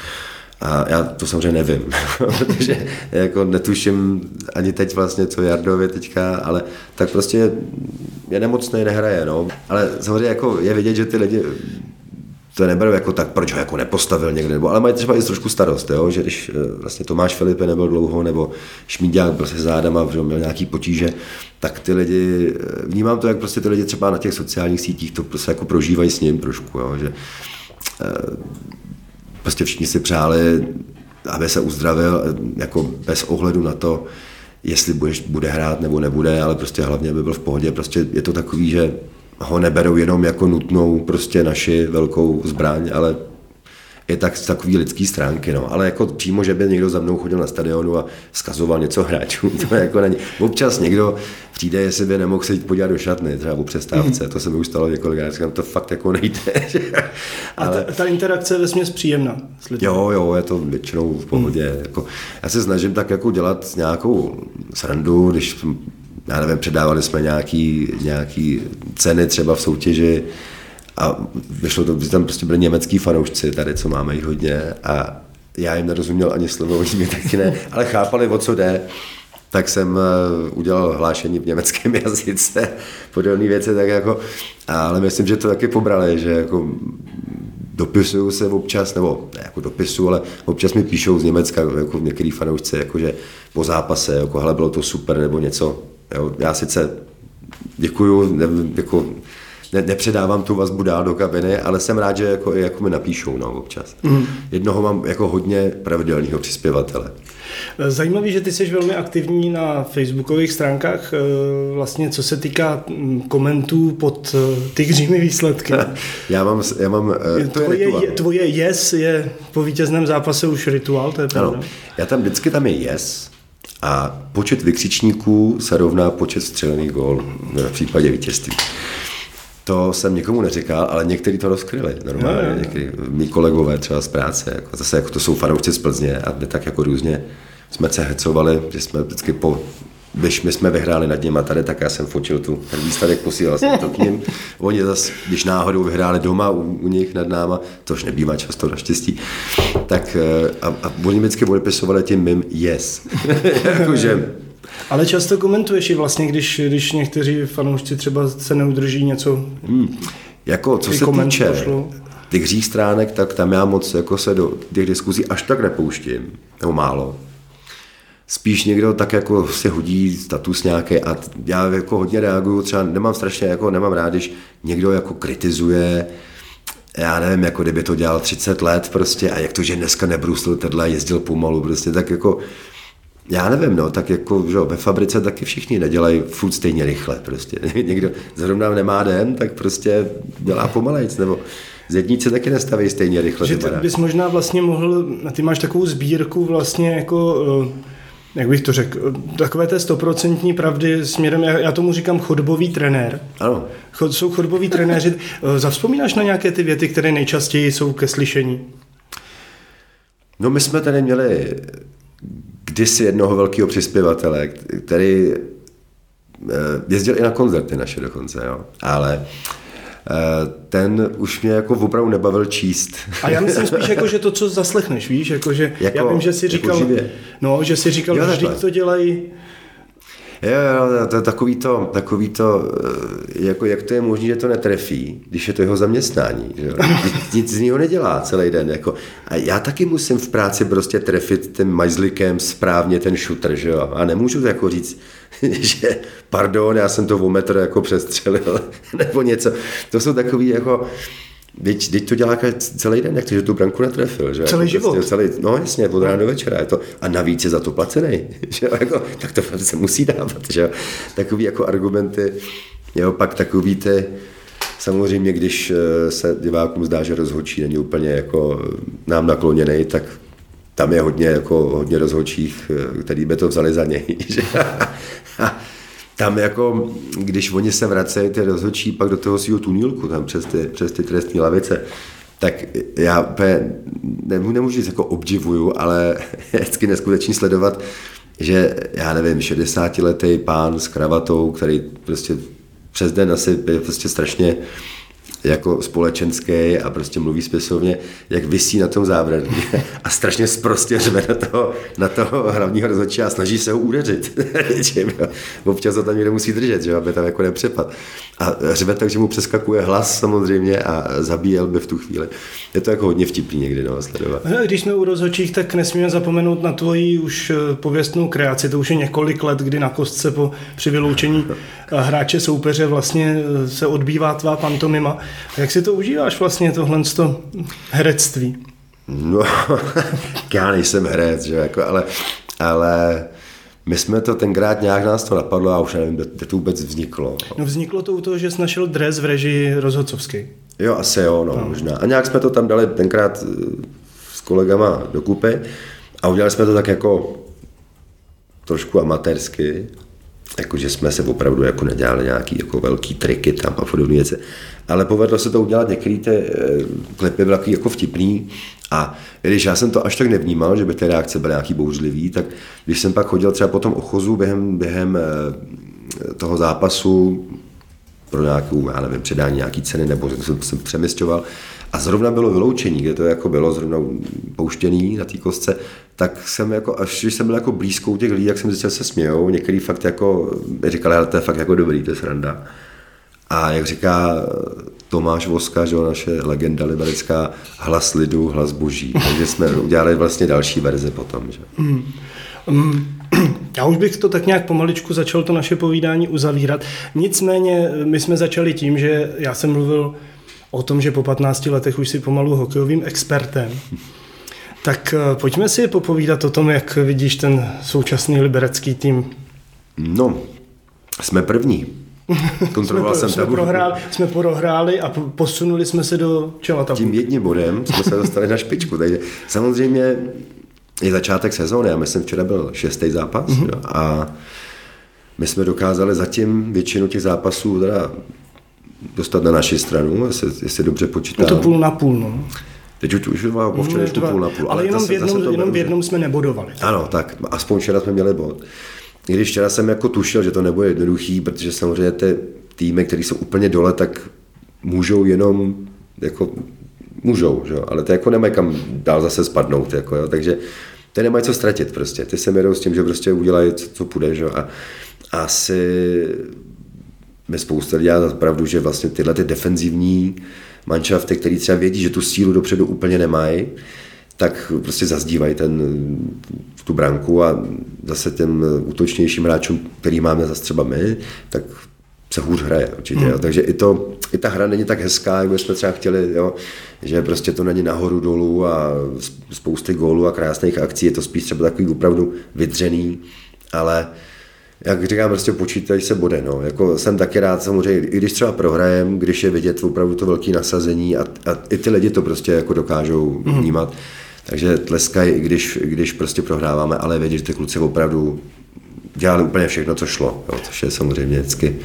Speaker 3: A já to samozřejmě nevím, protože jako netuším ani teď vlastně, co Jardovi teďka, ale tak prostě je nemocný, nehraje, no. Ale samozřejmě jako je vidět, že ty lidi to neberu jako tak, proč ho jako nepostavil někde, nebo, ale mají třeba i trošku starost, jo? že když eh, vlastně Tomáš Filipe nebyl dlouho, nebo Šmíďák byl se zádama, že měl nějaký potíže, tak ty lidi, eh, vnímám to, jak prostě ty lidi třeba na těch sociálních sítích to prostě jako prožívají s ním trošku, jo? že eh, prostě všichni si přáli, aby se uzdravil, jako bez ohledu na to, jestli budeš, bude hrát nebo nebude, ale prostě hlavně by byl v pohodě. Prostě je to takový, že ho neberou jenom jako nutnou prostě naši velkou zbraň, ale je tak z takový lidský stránky, no. Ale jako přímo, že by někdo za mnou chodil na stadionu a vzkazoval něco hráčům, to jako není. Občas někdo přijde, jestli by nemohl se jít podívat do šatny, třeba po přestávce, to se mi už stalo několikrát, říkám, to fakt jako nejde.
Speaker 2: A ta, ta interakce je vesměs příjemná. s lidmi.
Speaker 3: Jo, jo, je to většinou v pohodě. Hmm. Jako, já se snažím tak jako dělat nějakou srandu, když já nevím, předávali jsme nějaký, nějaký ceny třeba v soutěži a vyšlo to, že tam prostě byli německý fanoušci tady, co máme jich hodně a já jim nerozuměl ani slovo, oni mě taky ne, ale chápali, o co jde tak jsem eh, udělal hlášení v německém jazyce, podobné věci, tak jako, ale myslím, že to taky pobrali, že jako dopisuju se občas, nebo ne jako dopisu, ale občas mi píšou z Německa, jako některý fanoušci, jakože po zápase, jako hele, bylo to super, nebo něco. Jo. Já sice děkuju, ne, jako, ne, nepředávám tu vazbu dál do kabiny, ale jsem rád, že jako, jako mi napíšou no, občas. Mm. Jednoho mám jako hodně pravidelného přispěvatele.
Speaker 2: Zajímavý, že ty jsi velmi aktivní na facebookových stránkách, eh, vlastně co se týká mm, komentů pod eh, tygřími výsledky.
Speaker 3: já mám, já mám eh, to
Speaker 2: tvoje,
Speaker 3: je rituál.
Speaker 2: tvoje yes je po vítězném zápase už rituál, to je pravda.
Speaker 3: Ano, já tam vždycky tam je yes a počet vykřičníků se rovná počet střelených gól v případě vítězství. To jsem nikomu neříkal, ale někteří to rozkryli normálně,
Speaker 2: Jo, jo.
Speaker 3: někteří mý kolegové třeba z práce, jako zase jako to jsou fanoušci z Plzně a my tak jako různě jsme se hecovali, že jsme vždycky po když my jsme vyhráli nad nimi tady, tak já jsem fotil tu ten výsledek, posílal jsem to k ním. Oni zase, když náhodou vyhráli doma u, u nich nad náma, tož nebývá často naštěstí, tak eh, a, a oni vždycky odepisovali tím mým yes. Jakože,
Speaker 2: Ale často komentuješ i vlastně, když, když někteří fanoušci třeba se neudrží něco.
Speaker 3: Jako, co se týče
Speaker 2: pošlu.
Speaker 3: těch hřích stránek, tak tam já moc jako se do těch diskuzí až tak nepouštím, nebo málo. Spíš někdo tak jako si hodí status nějaký a já jako hodně reaguju, třeba nemám strašně, jako nemám rád, když někdo jako kritizuje, já nevím, jako kdyby to dělal 30 let prostě a jak to, že dneska nebrustil tenhle, jezdil pomalu prostě, tak jako já nevím, no, tak jako že ve fabrice taky všichni nedělají furt stejně rychle prostě. Někdo zrovna nemá den, tak prostě dělá pomalejc, nebo zedníci taky nestaví stejně rychle.
Speaker 2: Že ty bys možná vlastně mohl, ty máš takovou sbírku vlastně jako, eh, jak bych to řekl, takové té stoprocentní pravdy směrem, já, já tomu říkám chodbový trenér.
Speaker 3: Ano,
Speaker 2: Chod, jsou chodboví trenéři. Eh, Zavzpomínáš na nějaké ty věty, které nejčastěji jsou ke slyšení?
Speaker 3: No my jsme tady měli kdysi jednoho velkého přispěvatele, který eh, jezdil i na koncerty naše dokonce, jo. ale eh, ten už mě jako opravdu nebavil číst.
Speaker 2: A já myslím spíš jako, že to, co zaslechneš, víš, jako, že
Speaker 3: Jako-
Speaker 2: já vím, že jsi
Speaker 3: jako
Speaker 2: říkal,
Speaker 3: živě?
Speaker 2: no, že jsi říkal, že to dělají,
Speaker 3: Jo, jo, to je takový to, takový to, eh, jako jak to je možné, že to netrefí, když je to jeho zaměstnání. Že? Nic- z něho nedělá celý den. Jako. A já taky musím v práci prostě trefit tím majzlikem správně ten šutr, že jo. A nemůžu jako říct, že pardon, já jsem to o metr jako přestřelil, nebo něco. To jsou takový jako, Teď, teď to dělá celý den, jak to, že tu branku netrefil. Že?
Speaker 2: Celý
Speaker 3: jako
Speaker 2: život.
Speaker 3: Prostě celý, no jasně, od rána do večera. Je to, a navíc je za to placený. Že? Jako, tak to se musí dávat. Že? Takový jako argumenty, jo, pak takový ty, samozřejmě, když eh, se divákům zdá, že rozhodčí není úplně jako nám nakloněný, tak tam je hodně, jako, hodně rozhodčích, eh, který by to vzali za něj. Že? Tam jako, když oni se vracejí, ty rozhodčí pak do toho svého tunílku, tam přes ty, přes ty trestní lavice, tak já úplně nemůžu říct jako obdivuju, ale je vždycky neskutečný sledovat, že já nevím, 60-letý pán s kravatou, který prostě přes den asi je prostě strašně jako společenský a prostě mluví spisovně, jak vysí na tom zábradlí a strašně sprostě řve na toho, na toho hlavního rozhodčí a snaží se ho udeřit. Občas ho tam někdo musí držet, že, aby tam jako nepřepad. A řve tak, že mu přeskakuje hlas samozřejmě a zabíjel by v tu chvíli. Je to jako hodně vtipný někdy no, sledovat.
Speaker 2: Když jsme u rozhodčích, tak nesmíme zapomenout na tvoji už eh, pověstnou kreaci. To už je několik let, kdy na kostce po, při vyloučení hráče soupeře vlastně eh, se odbývá tvá pantomima. Jak si to užíváš vlastně tohle herectví?
Speaker 3: No, já nejsem herec, že jako, ale, ale my jsme to tenkrát nějak nás to napadlo a už nevím, kde to vůbec vzniklo.
Speaker 2: No vzniklo to u toho, že jsi našel dres v režii rozhodcovský.
Speaker 3: Jo, asi jo, no, no, možná. A nějak jsme to tam dali tenkrát eh, s kolegama dokupy a udělali jsme to tak jako trošku amatérsky, jakože jsme se opravdu jako nedělali nějaký jako velký triky tam a podobné věci. Ale povedlo se to udělat, některé ty eh, klipy byly jako vtipný a když já jsem to až tak nevnímal, že by ty reakce byly nějaký bouřlivý, tak když jsem pak chodil třeba po tom ochozu během, během eh, toho zápasu pro nějakou, já nevím, předání nějaký ceny, nebo jsem, jsem přemysťoval, a zrovna bylo vyloučení, kde to jako bylo zrovna pouštěný na té kostce, tak jsem jako, až když jsem byl jako blízkou těch lidí, jak jsem zjistil, se smějou, některý fakt jako říkali, ale to je fakt jako dobrý, to je sranda. A jak říká Tomáš Voska, že naše legenda liberecká, hlas lidu, hlas boží. Takže jsme udělali vlastně další verze potom. Že? Mm.
Speaker 2: Mm. Já už bych to tak nějak pomaličku začal to naše povídání uzavírat. Nicméně my jsme začali tím, že já jsem mluvil o tom, že po 15 letech už si pomalu hokejovým expertem. Tak eh, pojďme si popovídat o tom, jak vidíš ten současný liberecký tým.
Speaker 3: No, jsme první.
Speaker 2: Kontroloval jsme, jsem jsme, prohráli, jsme prohráli a posunuli jsme se do čela
Speaker 3: tabulky. Tím jedním bodem jsme se dostali na špičku. Takže samozřejmě je začátek sezóny. Já myslím, včera byl šestý zápas mm-hmm. a my jsme dokázali zatím většinu těch zápasů teda dostat na naši stranu, jestli, jestli dobře počítám.
Speaker 2: Je to půl na půl, no.
Speaker 3: Teď už, už má po to půl na půl.
Speaker 2: Ale, ale jenom, zase, v jednom, zase jenom v jednom jsme nebodovali.
Speaker 3: Ano, tak aspoň včera jsme měli bod. I když včera jsem jako tušil, že to nebude jednoduchý, protože samozřejmě ty týmy, které jsou úplně dole, tak můžou jenom jako můžou, že? ale ty jako nemají kam dál zase spadnout, jako, jo? takže ty nemají co ztratit prostě, ty se jedou s tím, že prostě udělají, co, co půjde, že? a asi mi spousta lidí dá pravdu, že vlastně tyhle ty defenzivní manšafty, který třeba vědí, že tu sílu dopředu úplně nemají, tak prostě zazdívají ten, tu branku a zase těm útočnějším hráčům, který máme zase třeba my, tak se hůř hraje určitě. Hmm. Jo. Takže i, to, i ta hra není tak hezká, jak bychom třeba chtěli, jo. že prostě to není nahoru dolů a spousty gólů a krásných akcí, je to spíš třeba takový opravdu vydřený, ale jak říkám, prostě počítají se bode. No. Jako jsem taky rád samozřejmě, i když třeba prohrajem, když je vidět opravdu to velké nasazení a, a, i ty lidi to prostě jako dokážou hmm. vnímat. Takže tleskají, i když, i když prostě prohráváme, ale vědí, že ty kluci opravdu dělali úplně všechno, co šlo, jo, což je samozřejmě vždycky.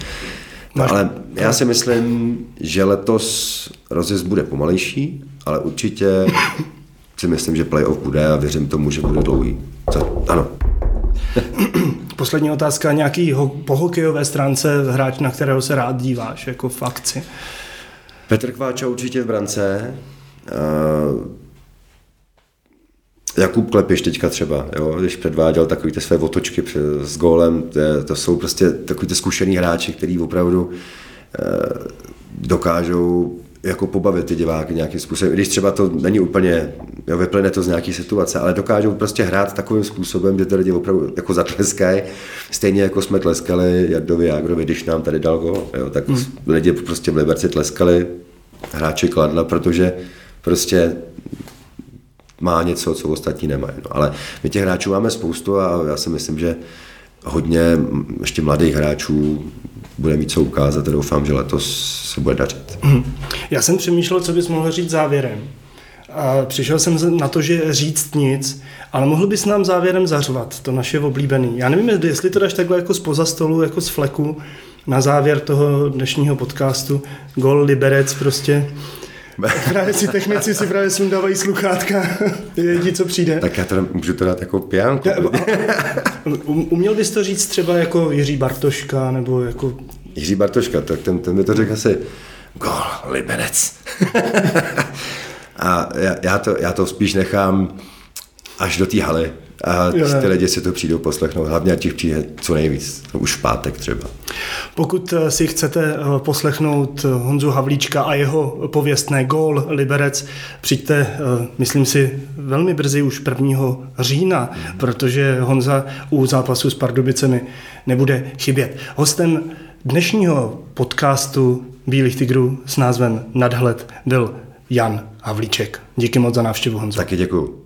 Speaker 3: No, ale já si myslím, že letos rozjezd bude pomalejší, ale určitě si myslím, že playoff bude a věřím tomu, že bude dlouhý. Co? Ano.
Speaker 2: Poslední otázka, nějaký ho, po hokejové stránce hráč, na kterého se rád díváš, jako v akci?
Speaker 3: Petr Kváča určitě v brance. Uh, Jakub Klepiš teďka třeba, jo, když předváděl takový ty své otočky s gólem, to, to jsou prostě takový ty zkušený hráči, který opravdu eh, dokážou jako pobavit ty diváky nějakým způsobem, když třeba to není úplně, jo, vyplyne to z nějaké situace, ale dokážou prostě hrát takovým způsobem, že ty lidi opravdu jako zatleskají, stejně jako jsme tleskali Jardovi Jágrovi, když nám tady dal gol, jo, tak hmm. lidi prostě v Liberci tleskali, hráči kladla, protože prostě má něco, co ostatní nemají. No, ale my těch hráčů máme spoustu a já si myslím, že hodně ještě mladých hráčů bude mít co ukázat a doufám, že letos se bude dařit.
Speaker 2: Já jsem přemýšlel, co bys mohl říct závěrem. A přišel jsem na to, že říct nic, ale mohl bys nám závěrem zařvat to naše oblíbený. Já nevím, jestli to dáš takhle jako z stolu, jako z fleku, na závěr toho dnešního podcastu. Gol, liberec prostě. právě si technici si právě sundávají sluchátka, vědí, co přijde.
Speaker 3: Tak já to můžu to dát jako pijanku.
Speaker 2: Um, uměl bys to říct třeba jako Jiří Bartoška, nebo jako...
Speaker 3: Jiří Bartoška, tak ten, ten by to řekl asi gol, liberec. A já, já, to, já to spíš nechám až do té haly. A ty lidi si to přijdou poslechnout, hlavně těch přijde co nejvíc, to už v pátek třeba.
Speaker 2: Pokud eh, si chcete eh, poslechnout eh, Honzu Havlíčka a jeho pověstné gól Liberec, přijďte, myslím si, velmi brzy už 1. října, protože Honza u zápasu s Pardubicemi nebude chybět. Hostem dnešního podcastu Bílých tigrů s názvem Nadhled byl Jan Havlíček. Díky moc za návštěvu, Honzo.
Speaker 3: Taky děkuji.